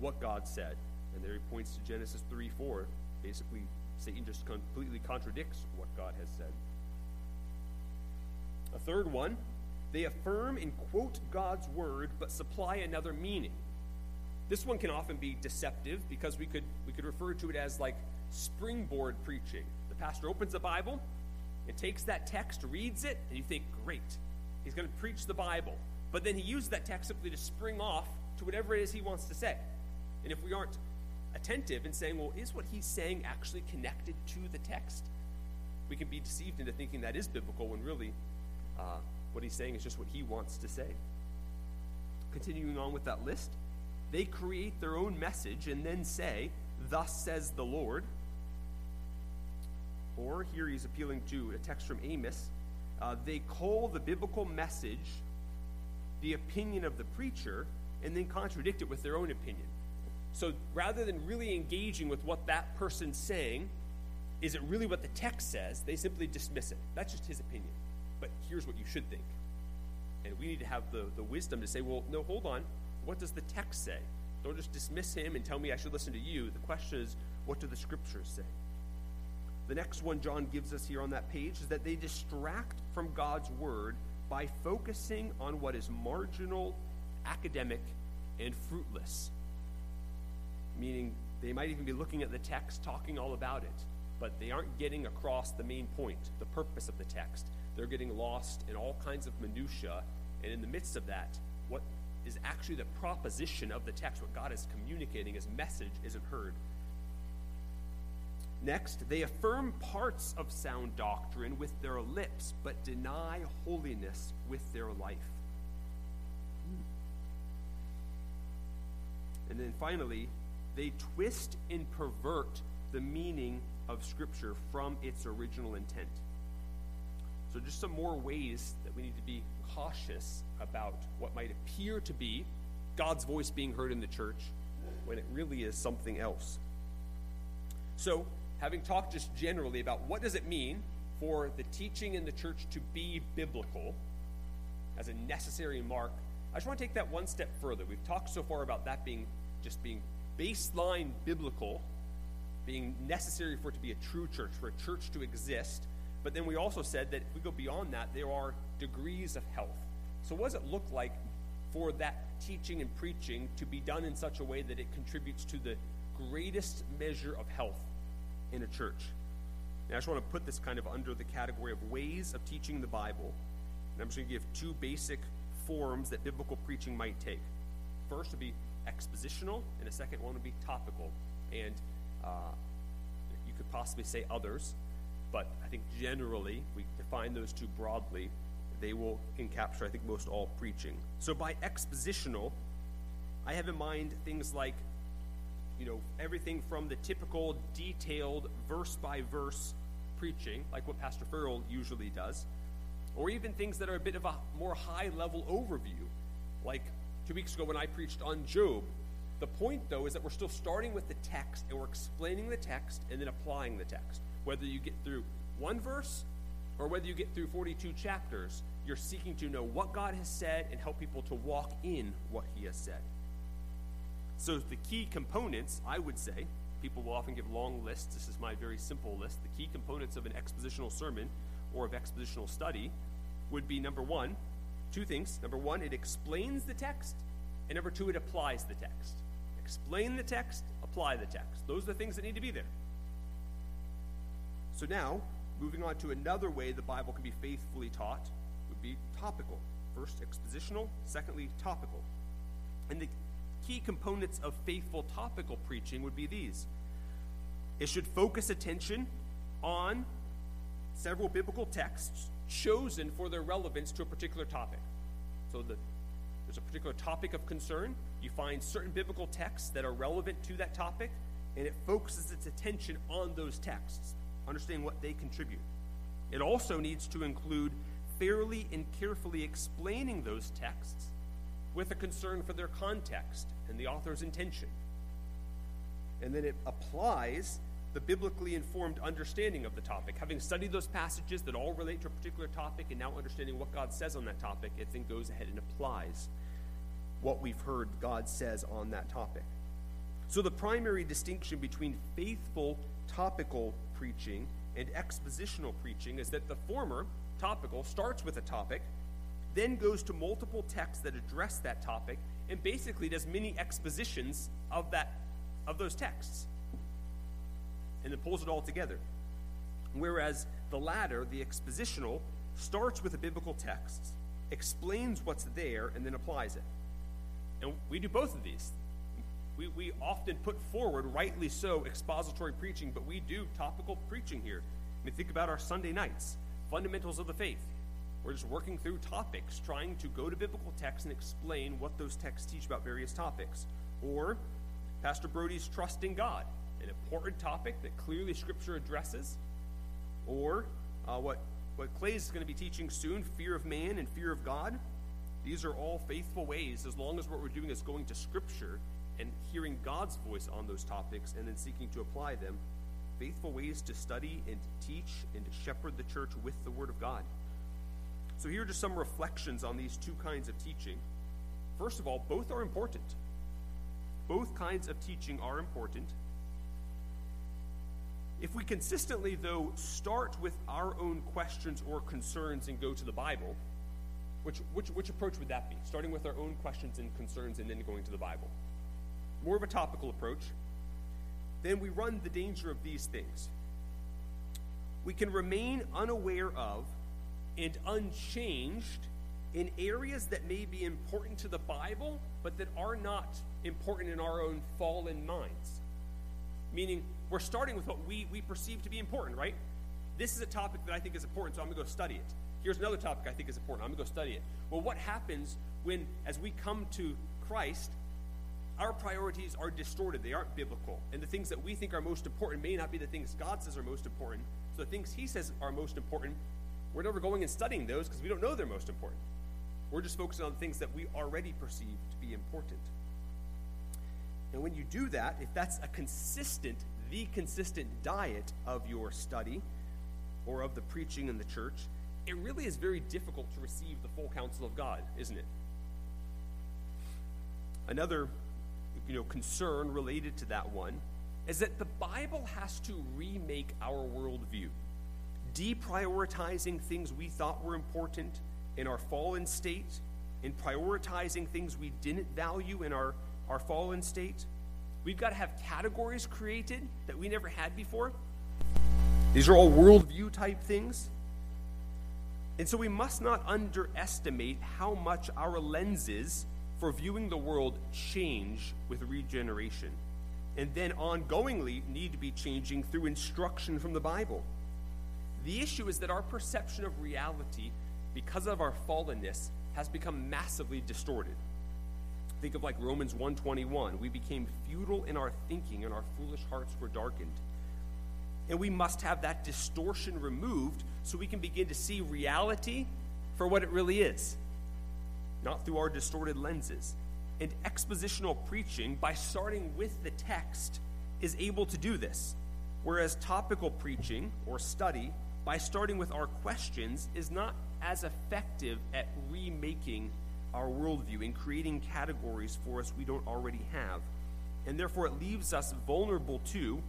what God said. And there he points to Genesis 3 4. Basically, Satan just completely contradicts what God has said. A third one, they affirm and quote God's word but supply another meaning. This one can often be deceptive because we could we could refer to it as like springboard preaching. The pastor opens the Bible, and takes that text, reads it, and you think, great, he's going to preach the Bible. But then he uses that text simply to spring off to whatever it is he wants to say. And if we aren't attentive in saying, well, is what he's saying actually connected to the text? We can be deceived into thinking that is biblical when really uh, what he's saying is just what he wants to say. Continuing on with that list, they create their own message and then say, Thus says the Lord. Or here he's appealing to a text from Amos. Uh, they call the biblical message the opinion of the preacher and then contradict it with their own opinion. So rather than really engaging with what that person's saying, is it really what the text says? They simply dismiss it. That's just his opinion. But here's what you should think. And we need to have the, the wisdom to say, well, no, hold on. What does the text say? Don't just dismiss him and tell me I should listen to you. The question is, what do the scriptures say? The next one John gives us here on that page is that they distract from God's word by focusing on what is marginal, academic, and fruitless meaning they might even be looking at the text, talking all about it, but they aren't getting across the main point, the purpose of the text. They're getting lost in all kinds of minutiae, and in the midst of that, what is actually the proposition of the text. What God is communicating, his message, isn't heard. Next, they affirm parts of sound doctrine with their lips, but deny holiness with their life. And then finally, they twist and pervert the meaning of Scripture from its original intent. So, just some more ways that we need to be cautious about what might appear to be God's voice being heard in the church when it really is something else. So, having talked just generally about what does it mean for the teaching in the church to be biblical as a necessary mark, I just want to take that one step further. We've talked so far about that being just being baseline biblical, being necessary for it to be a true church, for a church to exist. But then we also said that if we go beyond that, there are degrees of health. So, what does it look like for that teaching and preaching to be done in such a way that it contributes to the greatest measure of health in a church? And I just want to put this kind of under the category of ways of teaching the Bible. And I'm just going to give two basic forms that biblical preaching might take. First would be expositional, and the second one would be topical. And uh, you could possibly say others, but I think generally we define those two broadly. They will encapture, I think, most all preaching. So by expositional, I have in mind things like, you know, everything from the typical detailed verse by verse preaching, like what Pastor Farrell usually does, or even things that are a bit of a more high level overview, like two weeks ago when I preached on Job. The point, though, is that we're still starting with the text and we're explaining the text and then applying the text. Whether you get through one verse or whether you get through 42 chapters, you're seeking to know what God has said and help people to walk in what He has said. So, the key components, I would say, people will often give long lists. This is my very simple list. The key components of an expositional sermon or of expositional study would be number one, two things. Number one, it explains the text, and number two, it applies the text. Explain the text, apply the text. Those are the things that need to be there. So now, moving on to another way the Bible can be faithfully taught would be topical. First, expositional, secondly, topical. And the key components of faithful topical preaching would be these it should focus attention on several biblical texts chosen for their relevance to a particular topic. So the, there's a particular topic of concern. You find certain biblical texts that are relevant to that topic, and it focuses its attention on those texts, understanding what they contribute. It also needs to include fairly and carefully explaining those texts with a concern for their context and the author's intention. And then it applies the biblically informed understanding of the topic. Having studied those passages that all relate to a particular topic and now understanding what God says on that topic, it then goes ahead and applies what we've heard God says on that topic. So, the primary distinction between faithful topical preaching and expositional preaching is that the former, topical, starts with a topic, then goes to multiple texts that address that topic, and basically does many expositions of, that, of those texts and then pulls it all together. Whereas the latter, the expositional, starts with a biblical text, explains what's there, and then applies it. And we do both of these. We, we often put forward, rightly so, expository preaching, but we do topical preaching here. I mean, think about our Sunday nights, fundamentals of the faith. We're just working through topics, trying to go to biblical texts and explain what those texts teach about various topics. Or Pastor Brody's trust in God an important topic that clearly Scripture addresses, or uh, what, what Clay is going to be teaching soon fear of man and fear of God. These are all faithful ways, as long as what we're doing is going to Scripture and hearing God's voice on those topics and then seeking to apply them. Faithful ways to study and to teach and to shepherd the church with the Word of God. So, here are just some reflections on these two kinds of teaching. First of all, both are important. Both kinds of teaching are important. If we consistently, though, start with our own questions or concerns and go to the Bible, which, which, which approach would that be? Starting with our own questions and concerns and then going to the Bible. More of a topical approach. Then we run the danger of these things. We can remain unaware of and unchanged in areas that may be important to the Bible, but that are not important in our own fallen minds. Meaning, we're starting with what we, we perceive to be important, right? This is a topic that I think is important, so I'm going to go study it. Here's another topic I think is important. I'm going to go study it. Well, what happens when, as we come to Christ, our priorities are distorted. They aren't biblical. And the things that we think are most important may not be the things God says are most important. So the things He says are most important, we're never going and studying those because we don't know they're most important. We're just focusing on things that we already perceive to be important. And when you do that, if that's a consistent, the consistent diet of your study or of the preaching in the church, it really is very difficult to receive the full counsel of God, isn't it? Another you know, concern related to that one is that the Bible has to remake our worldview, deprioritizing things we thought were important in our fallen state, in prioritizing things we didn't value in our, our fallen state. We've got to have categories created that we never had before. These are all worldview type things. And so we must not underestimate how much our lenses for viewing the world change with regeneration, and then ongoingly need to be changing through instruction from the Bible. The issue is that our perception of reality, because of our fallenness, has become massively distorted. Think of like Romans 1:21, we became futile in our thinking and our foolish hearts were darkened. And we must have that distortion removed so we can begin to see reality for what it really is not through our distorted lenses. And expositional preaching, by starting with the text, is able to do this. Whereas topical preaching or study, by starting with our questions, is not as effective at remaking our worldview and creating categories for us we don't already have. And therefore, it leaves us vulnerable to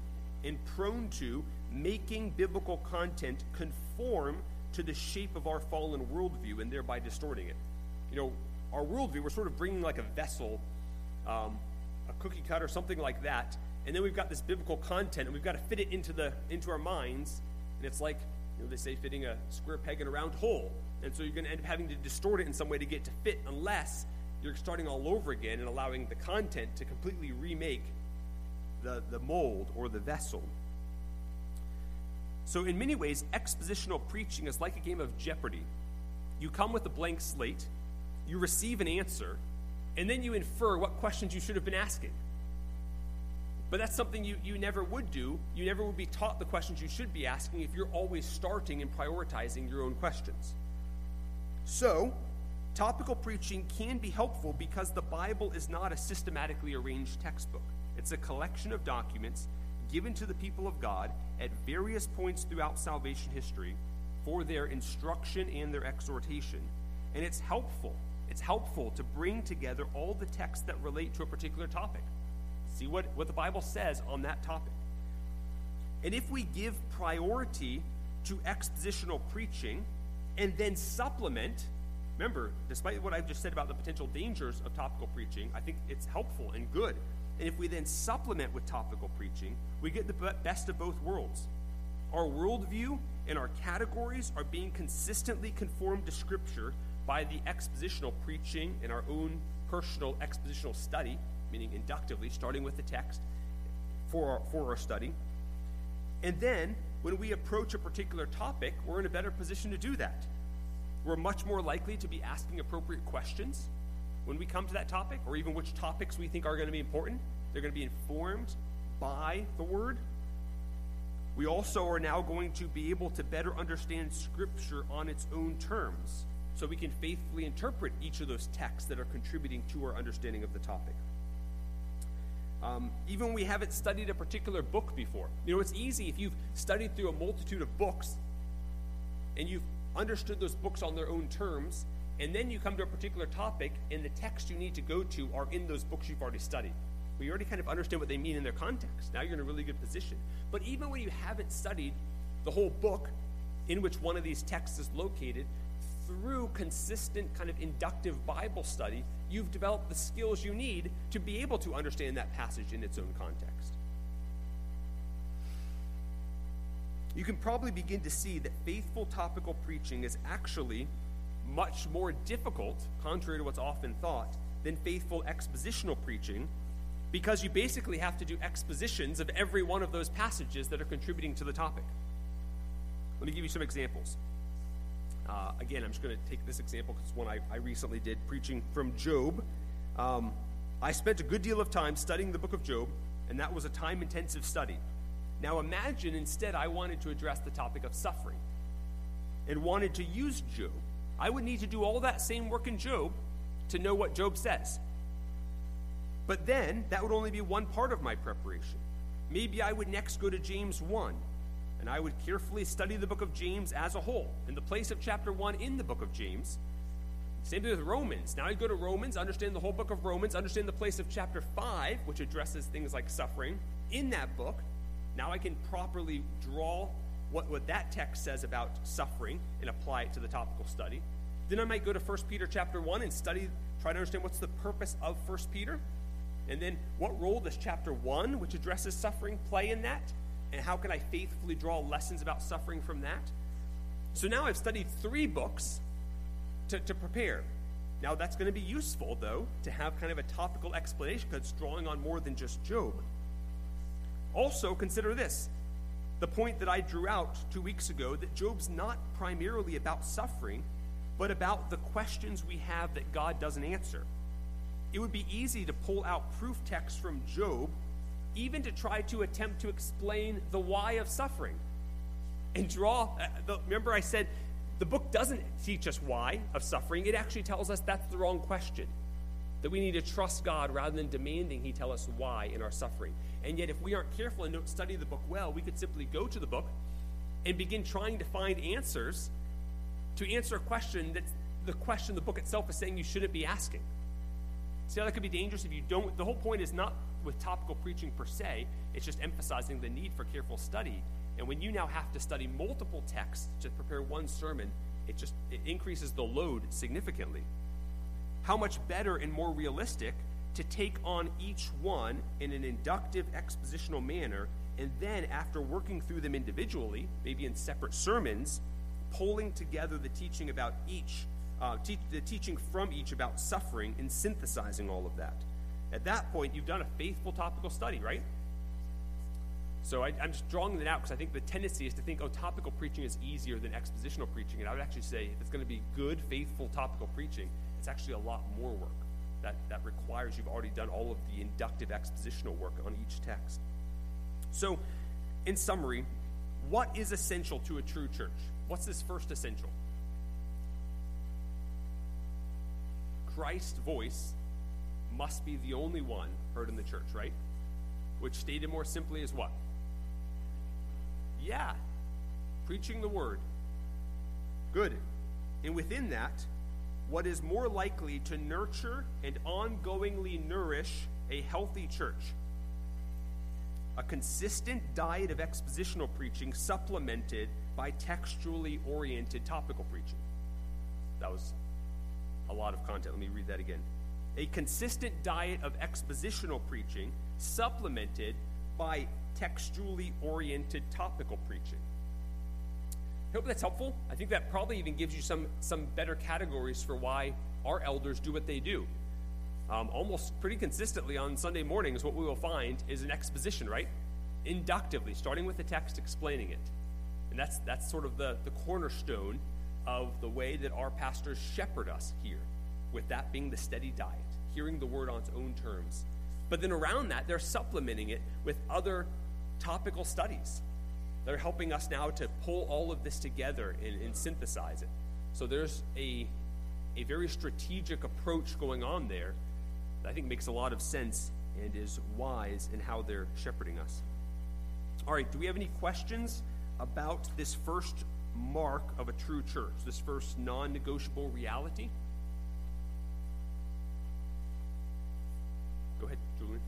and prone to making biblical content conform to the shape of our fallen worldview and thereby distorting it you know, our worldview, we're sort of bringing like a vessel, um, a cookie cutter, something like that, and then we've got this biblical content, and we've got to fit it into the into our minds, and it's like you know they say fitting a square peg in a round hole, and so you're going to end up having to distort it in some way to get to fit, unless you're starting all over again and allowing the content to completely remake the, the mold or the vessel. So, in many ways, expositional preaching is like a game of Jeopardy. You come with a blank slate, you receive an answer, and then you infer what questions you should have been asking. But that's something you, you never would do. You never would be taught the questions you should be asking if you're always starting and prioritizing your own questions. So, topical preaching can be helpful because the Bible is not a systematically arranged textbook. It's a collection of documents given to the people of God at various points throughout salvation history for their instruction and their exhortation. And it's helpful it's helpful to bring together all the texts that relate to a particular topic. See what, what the Bible says on that topic. And if we give priority to expositional preaching and then supplement, remember, despite what I've just said about the potential dangers of topical preaching, I think it's helpful and good. And if we then supplement with topical preaching, we get the best of both worlds. Our worldview and our categories are being consistently conformed to Scripture by the expositional preaching in our own personal expositional study, meaning inductively, starting with the text for our, for our study. And then, when we approach a particular topic, we're in a better position to do that. We're much more likely to be asking appropriate questions when we come to that topic, or even which topics we think are going to be important. They're going to be informed by the Word. We also are now going to be able to better understand Scripture on its own terms so we can faithfully interpret each of those texts that are contributing to our understanding of the topic. Um, even when we haven't studied a particular book before. You know, it's easy if you've studied through a multitude of books and you've understood those books on their own terms, and then you come to a particular topic, and the text you need to go to are in those books you've already studied. Well, you already kind of understand what they mean in their context. Now you're in a really good position. But even when you haven't studied the whole book in which one of these texts is located, through consistent kind of inductive Bible study, you've developed the skills you need to be able to understand that passage in its own context. You can probably begin to see that faithful topical preaching is actually much more difficult, contrary to what's often thought, than faithful expositional preaching because you basically have to do expositions of every one of those passages that are contributing to the topic. Let me give you some examples. Uh, again, I'm just going to take this example because it's one I, I, recently did, preaching from Job. Um, I spent a good deal of time studying the book of Job, and that was a time intensive study. Now imagine instead I wanted to address the topic of suffering and wanted to use Job. I would need to do all that same work in Job to know what Job says. But then, that would only be one part of my preparation. Maybe I would next go to James 1, and I would carefully study the book of James as a whole, in the place of chapter 1 in the book of James. Same thing with Romans. Now I go to Romans, understand the whole book of Romans, understand the place of chapter 5, which addresses things like suffering, in that book. Now I can properly draw what, what that text says about suffering and apply it to the topical study. Then I might go to 1 Peter chapter 1 and study, try to understand what's the purpose of 1 Peter. And then what role does chapter 1, which addresses suffering, play in that? And how can I faithfully draw lessons about suffering from that? So now I've studied three books to, to prepare. Now that's going to be useful, though, to have kind of a topical explanation because it's drawing on more than just Job. Also, consider this the point that I drew out two weeks ago that Job's not primarily about suffering, but about the questions we have that God doesn't answer. It would be easy to pull out proof texts from Job, even to try to attempt to explain the why of suffering. And draw, uh, remember I said the book doesn't teach us why of suffering, it actually tells us that's the wrong question. That we need to trust God rather than demanding He tell us why in our suffering. And yet, if we aren't careful and don't study the book well, we could simply go to the book and begin trying to find answers to answer a question that's the question the book itself is saying you shouldn't be asking. See how that could be dangerous if you don't. The whole point is not with topical preaching per se, it's just emphasizing the need for careful study. And when you now have to study multiple texts to prepare one sermon, it just it increases the load significantly. How much better and more realistic to take on each one in an inductive expositional manner, and then after working through them individually, maybe in separate sermons, pulling together the teaching about each uh, te- the teaching from each about suffering and synthesizing all of that. At that point, you've done a faithful topical study, right? So I, am just drawing that out because I think the tendency is to think, oh, topical preaching is easier than expositional preaching. And I would actually say if it's going to be good, faithful topical preaching, it's actually a lot more work. That, that requires you've already done all of the inductive expositional work on each text. So, in summary, what is essential to a true church? What's this first essential? Christ's voice must be the only one heard in the church, right? Which stated more simply is what? Yeah, preaching the word. Good. And within that, what is more likely to nurture and ongoingly nourish a healthy church? A consistent diet of expositional preaching supplemented by textually oriented topical preaching. That was a lot of content. Let me read that again. A consistent diet of expositional preaching supplemented by textually oriented topical preaching. I hope that's helpful. I think that probably even gives you some, some better categories for why our elders do what they do. Um, almost pretty consistently on Sunday mornings, what we will find is an exposition, right? Inductively, starting with the text, explaining it. And that's, that's sort of the, the cornerstone of the way that our pastors shepherd us here, with that being the steady diet, hearing the word on its own terms. But then around that, they're supplementing it with other topical studies. They're helping us now to pull all of this together and, and synthesize it. So there's a, a very strategic approach going on there that I think makes a lot of sense and is wise in how they're shepherding us. All right, do we have any questions about this first mark of a true church, this first non negotiable reality? Go ahead, Julian.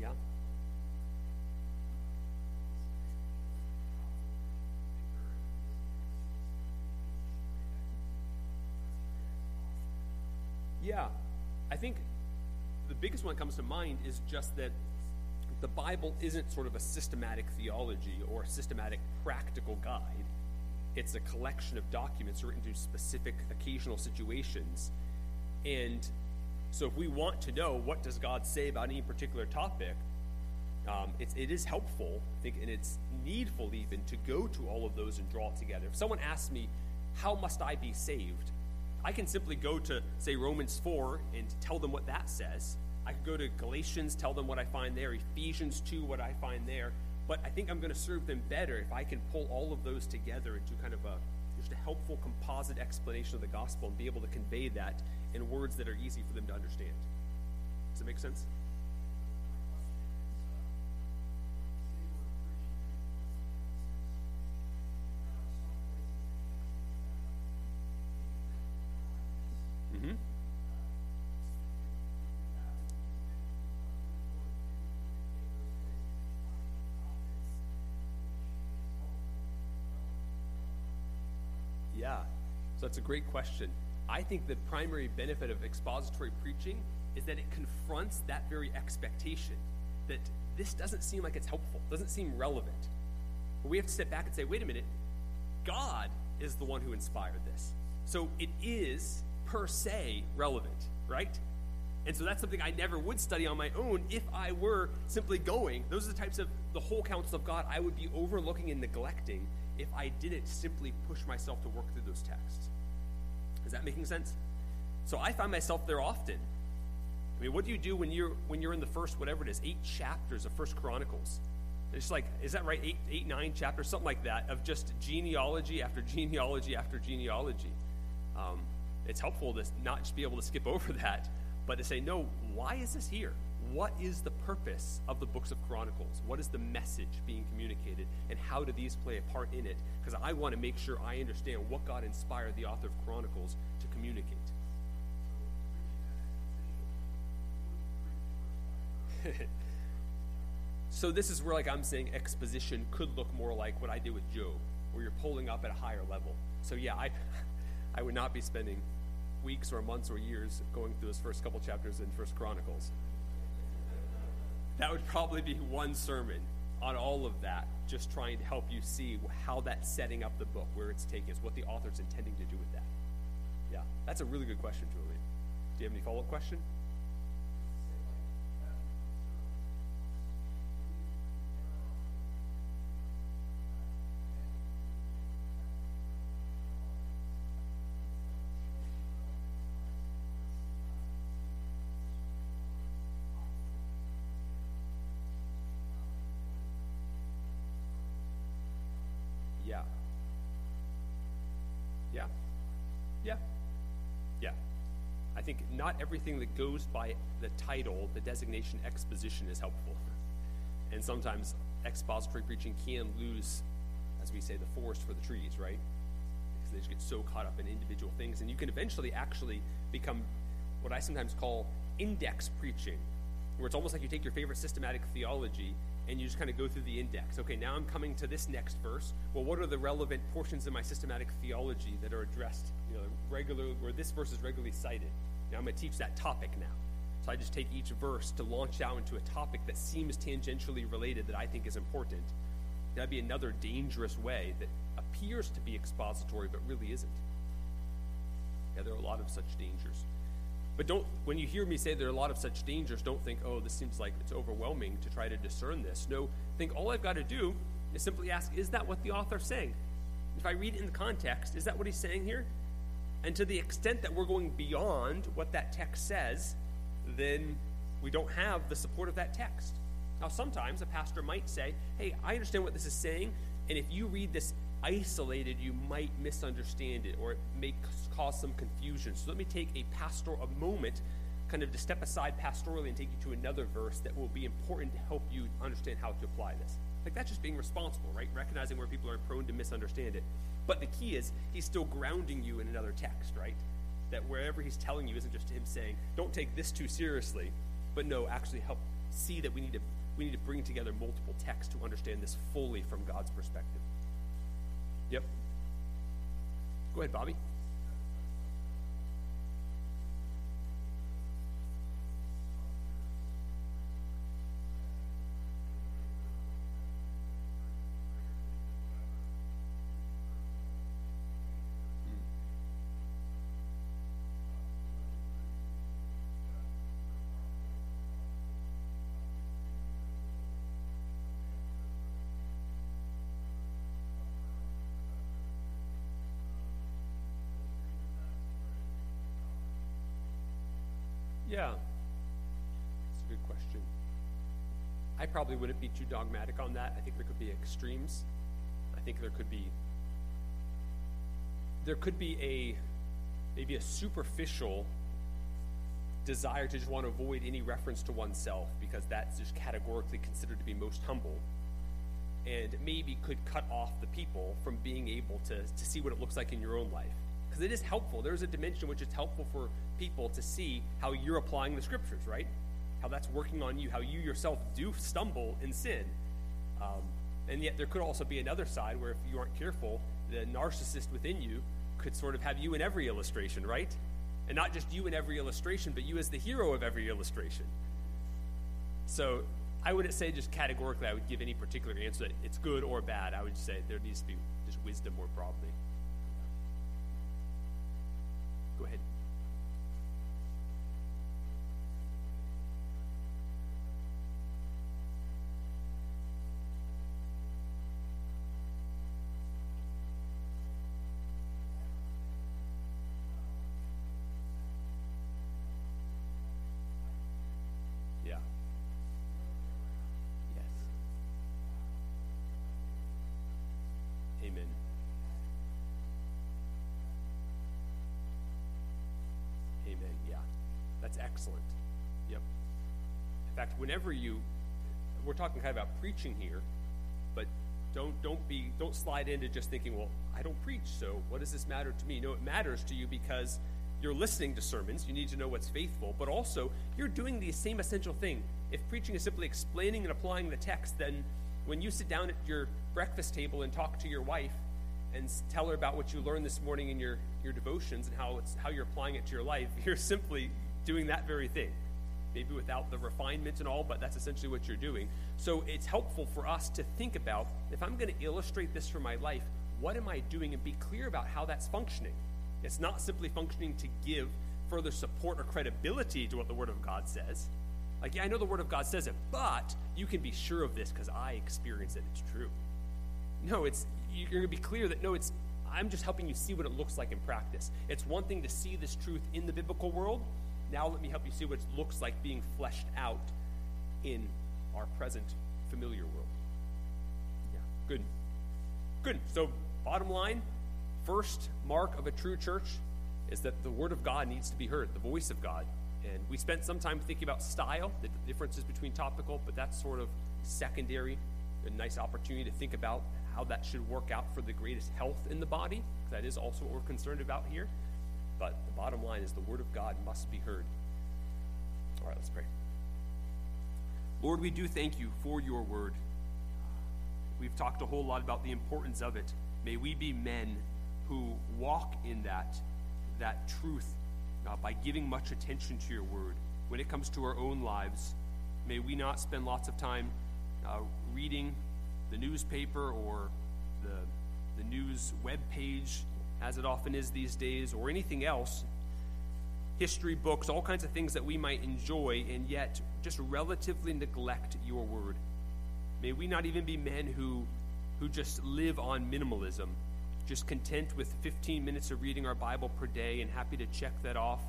Yeah. Yeah. I think biggest one that comes to mind is just that the Bible isn't sort of a systematic theology or a systematic practical guide. It's a collection of documents written to specific occasional situations. And so if we want to know what does God say about any particular topic, um, it's, it is helpful, I think, and it's needful even to go to all of those and draw it together. If someone asks me, how must I be saved? I can simply go to, say, Romans 4 and tell them what that says. I could go to Galatians, tell them what I find there, Ephesians 2, what I find there. But I think I'm going to serve them better if I can pull all of those together into kind of a just a helpful composite explanation of the gospel and be able to convey that in words that are easy for them to understand. Does that make sense? Yeah, so that's a great question. I think the primary benefit of expository preaching is that it confronts that very expectation that this doesn't seem like it's helpful, doesn't seem relevant. But we have to step back and say, wait a minute, God is the one who inspired this. So it is per se relevant, right? And so that's something I never would study on my own if I were simply going. Those are the types of the whole counsel of God I would be overlooking and neglecting if I didn't simply push myself to work through those texts. Is that making sense? So I find myself there often. I mean, what do you do when you're when you're in the first whatever it is, eight chapters of First Chronicles? It's like, is that right? Eight, eight, nine chapters, something like that, of just genealogy after genealogy after genealogy. Um, it's helpful to not just be able to skip over that, but to say, no, why is this here? What is the purpose of the books of Chronicles? What is the message being communicated? And how do these play a part in it? Because I want to make sure I understand what God inspired the author of Chronicles to communicate. so this is where like I'm saying exposition could look more like what I did with Job, where you're pulling up at a higher level. So yeah, I I would not be spending weeks or months or years going through those first couple chapters in First Chronicles. That would probably be one sermon on all of that, just trying to help you see how that's setting up the book, where it's taking us, what the author's intending to do with that. Yeah, that's a really good question, Julian. Do you have any follow up question? Yeah. Yeah. Yeah. Yeah. I think not everything that goes by the title, the designation exposition, is helpful. And sometimes expository preaching can lose, as we say, the forest for the trees, right? Because they just get so caught up in individual things. And you can eventually actually become what I sometimes call index preaching, where it's almost like you take your favorite systematic theology and you just kind of go through the index. Okay, now I'm coming to this next verse. Well, what are the relevant portions of my systematic theology that are addressed, you know, regular where this verse is regularly cited? Now I'm going to teach that topic now. So I just take each verse to launch out into a topic that seems tangentially related that I think is important. That'd be another dangerous way that appears to be expository but really isn't. Yeah, there are a lot of such dangers. But don't, when you hear me say there are a lot of such dangers, don't think, oh, this seems like it's overwhelming to try to discern this. No, think all I've got to do is simply ask, is that what the author's saying? If I read in the context, is that what he's saying here? And to the extent that we're going beyond what that text says, then we don't have the support of that text. Now, sometimes a pastor might say, hey, I understand what this is saying, and if you read this isolated, you might misunderstand it or it may cause some confusion. So let me take a pastoral a moment kind of to step aside pastorally and take you to another verse that will be important to help you understand how to apply this. Like that's just being responsible, right? Recognizing where people are prone to misunderstand it. But the key is he's still grounding you in another text, right? That wherever he's telling you isn't just him saying, "Don't take this too seriously," but no, actually help see that we need to we need to bring together multiple texts to understand this fully from God's perspective. Yep. Go ahead, Bobby. Yeah. It's a good question. I probably wouldn't be too dogmatic on that. I think there could be extremes. I think there could be there could be a maybe a superficial desire to just want to avoid any reference to oneself because that's just categorically considered to be most humble and maybe could cut off the people from being able to, to see what it looks like in your own life because it is helpful there's a dimension which is helpful for people to see how you're applying the scriptures right how that's working on you how you yourself do stumble in sin um, and yet there could also be another side where if you aren't careful the narcissist within you could sort of have you in every illustration right and not just you in every illustration, but you as the hero of every illustration. So I wouldn't say just categorically I would give any particular answer that it's good or bad. I would say there needs to be just wisdom more broadly. Go ahead. That's excellent. Yep. In fact, whenever you, we're talking kind of about preaching here, but don't don't be don't slide into just thinking, well, I don't preach, so what does this matter to me? No, it matters to you because you're listening to sermons. You need to know what's faithful, but also you're doing the same essential thing. If preaching is simply explaining and applying the text, then when you sit down at your breakfast table and talk to your wife and tell her about what you learned this morning in your, your devotions and how it's how you're applying it to your life, you're simply doing that very thing. Maybe without the refinement and all, but that's essentially what you're doing. So it's helpful for us to think about if I'm going to illustrate this for my life, what am I doing? And be clear about how that's functioning. It's not simply functioning to give further support or credibility to what the Word of God says. Like, yeah, I know the Word of God says it, but you can be sure of this because I experience it. It's true. No, it's you're going to be clear that no, it's I'm just helping you see what it looks like in practice. It's one thing to see this truth in the biblical world, now let me help you see what it looks like being fleshed out in our present familiar world. Yeah, good. Good. So, bottom line, first mark of a true church is that the word of God needs to be heard, the voice of God. And we spent some time thinking about style, the differences between topical, but that's sort of secondary. A nice opportunity to think about how that should work out for the greatest health in the body. That is also what we're concerned about here. But the bottom line is the word of God must be heard. All right, let's pray. Lord, we do thank you for your word. We've talked a whole lot about the importance of it. May we be men who walk in that, that truth uh, by giving much attention to your word. When it comes to our own lives, may we not spend lots of time uh, reading the newspaper or the, the news web page as it often is these days, or anything else, history books, all kinds of things that we might enjoy, and yet just relatively neglect your word. May we not even be men who, who just live on minimalism, just content with 15 minutes of reading our Bible per day and happy to check that off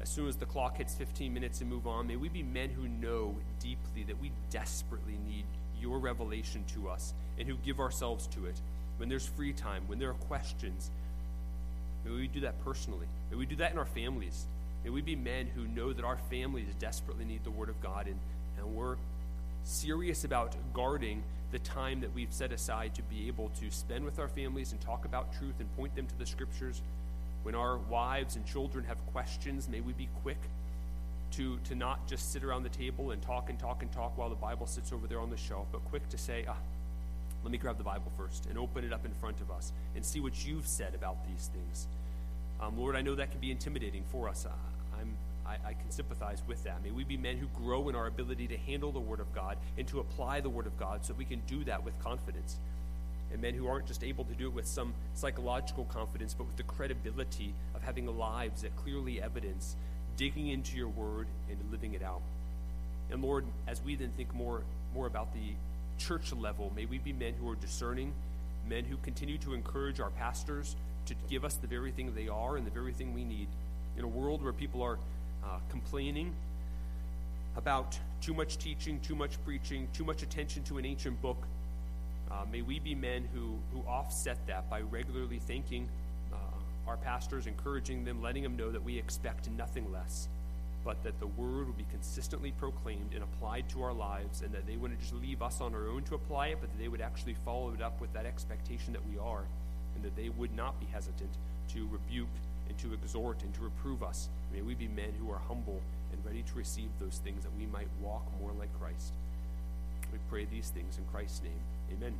as soon as the clock hits 15 minutes and move on. May we be men who know deeply that we desperately need your revelation to us and who give ourselves to it. When there's free time, when there are questions, May we do that personally. May we do that in our families. May we be men who know that our families desperately need the Word of God, and, and we're serious about guarding the time that we've set aside to be able to spend with our families and talk about truth and point them to the Scriptures. When our wives and children have questions, may we be quick to, to not just sit around the table and talk and talk and talk while the Bible sits over there on the shelf, but quick to say, ah, let me grab the Bible first and open it up in front of us and see what you've said about these things. Um, Lord, I know that can be intimidating for us. Uh, I'm, I, I can sympathize with that. May we be men who grow in our ability to handle the Word of God and to apply the Word of God so we can do that with confidence. And men who aren't just able to do it with some psychological confidence, but with the credibility of having lives that clearly evidence digging into your Word and living it out. And Lord, as we then think more, more about the church level, may we be men who are discerning, men who continue to encourage our pastors to give us the very thing they are and the very thing we need. In a world where people are uh, complaining about too much teaching, too much preaching, too much attention to an ancient book. Uh, may we be men who, who offset that by regularly thanking uh, our pastors, encouraging them, letting them know that we expect nothing less, but that the word would be consistently proclaimed and applied to our lives, and that they wouldn't just leave us on our own to apply it, but that they would actually follow it up with that expectation that we are, and that they would not be hesitant to rebuke and to exhort and to reprove us. May we be men who are humble and ready to receive those things that we might walk more like Christ. We pray these things in Christ's name. Amen.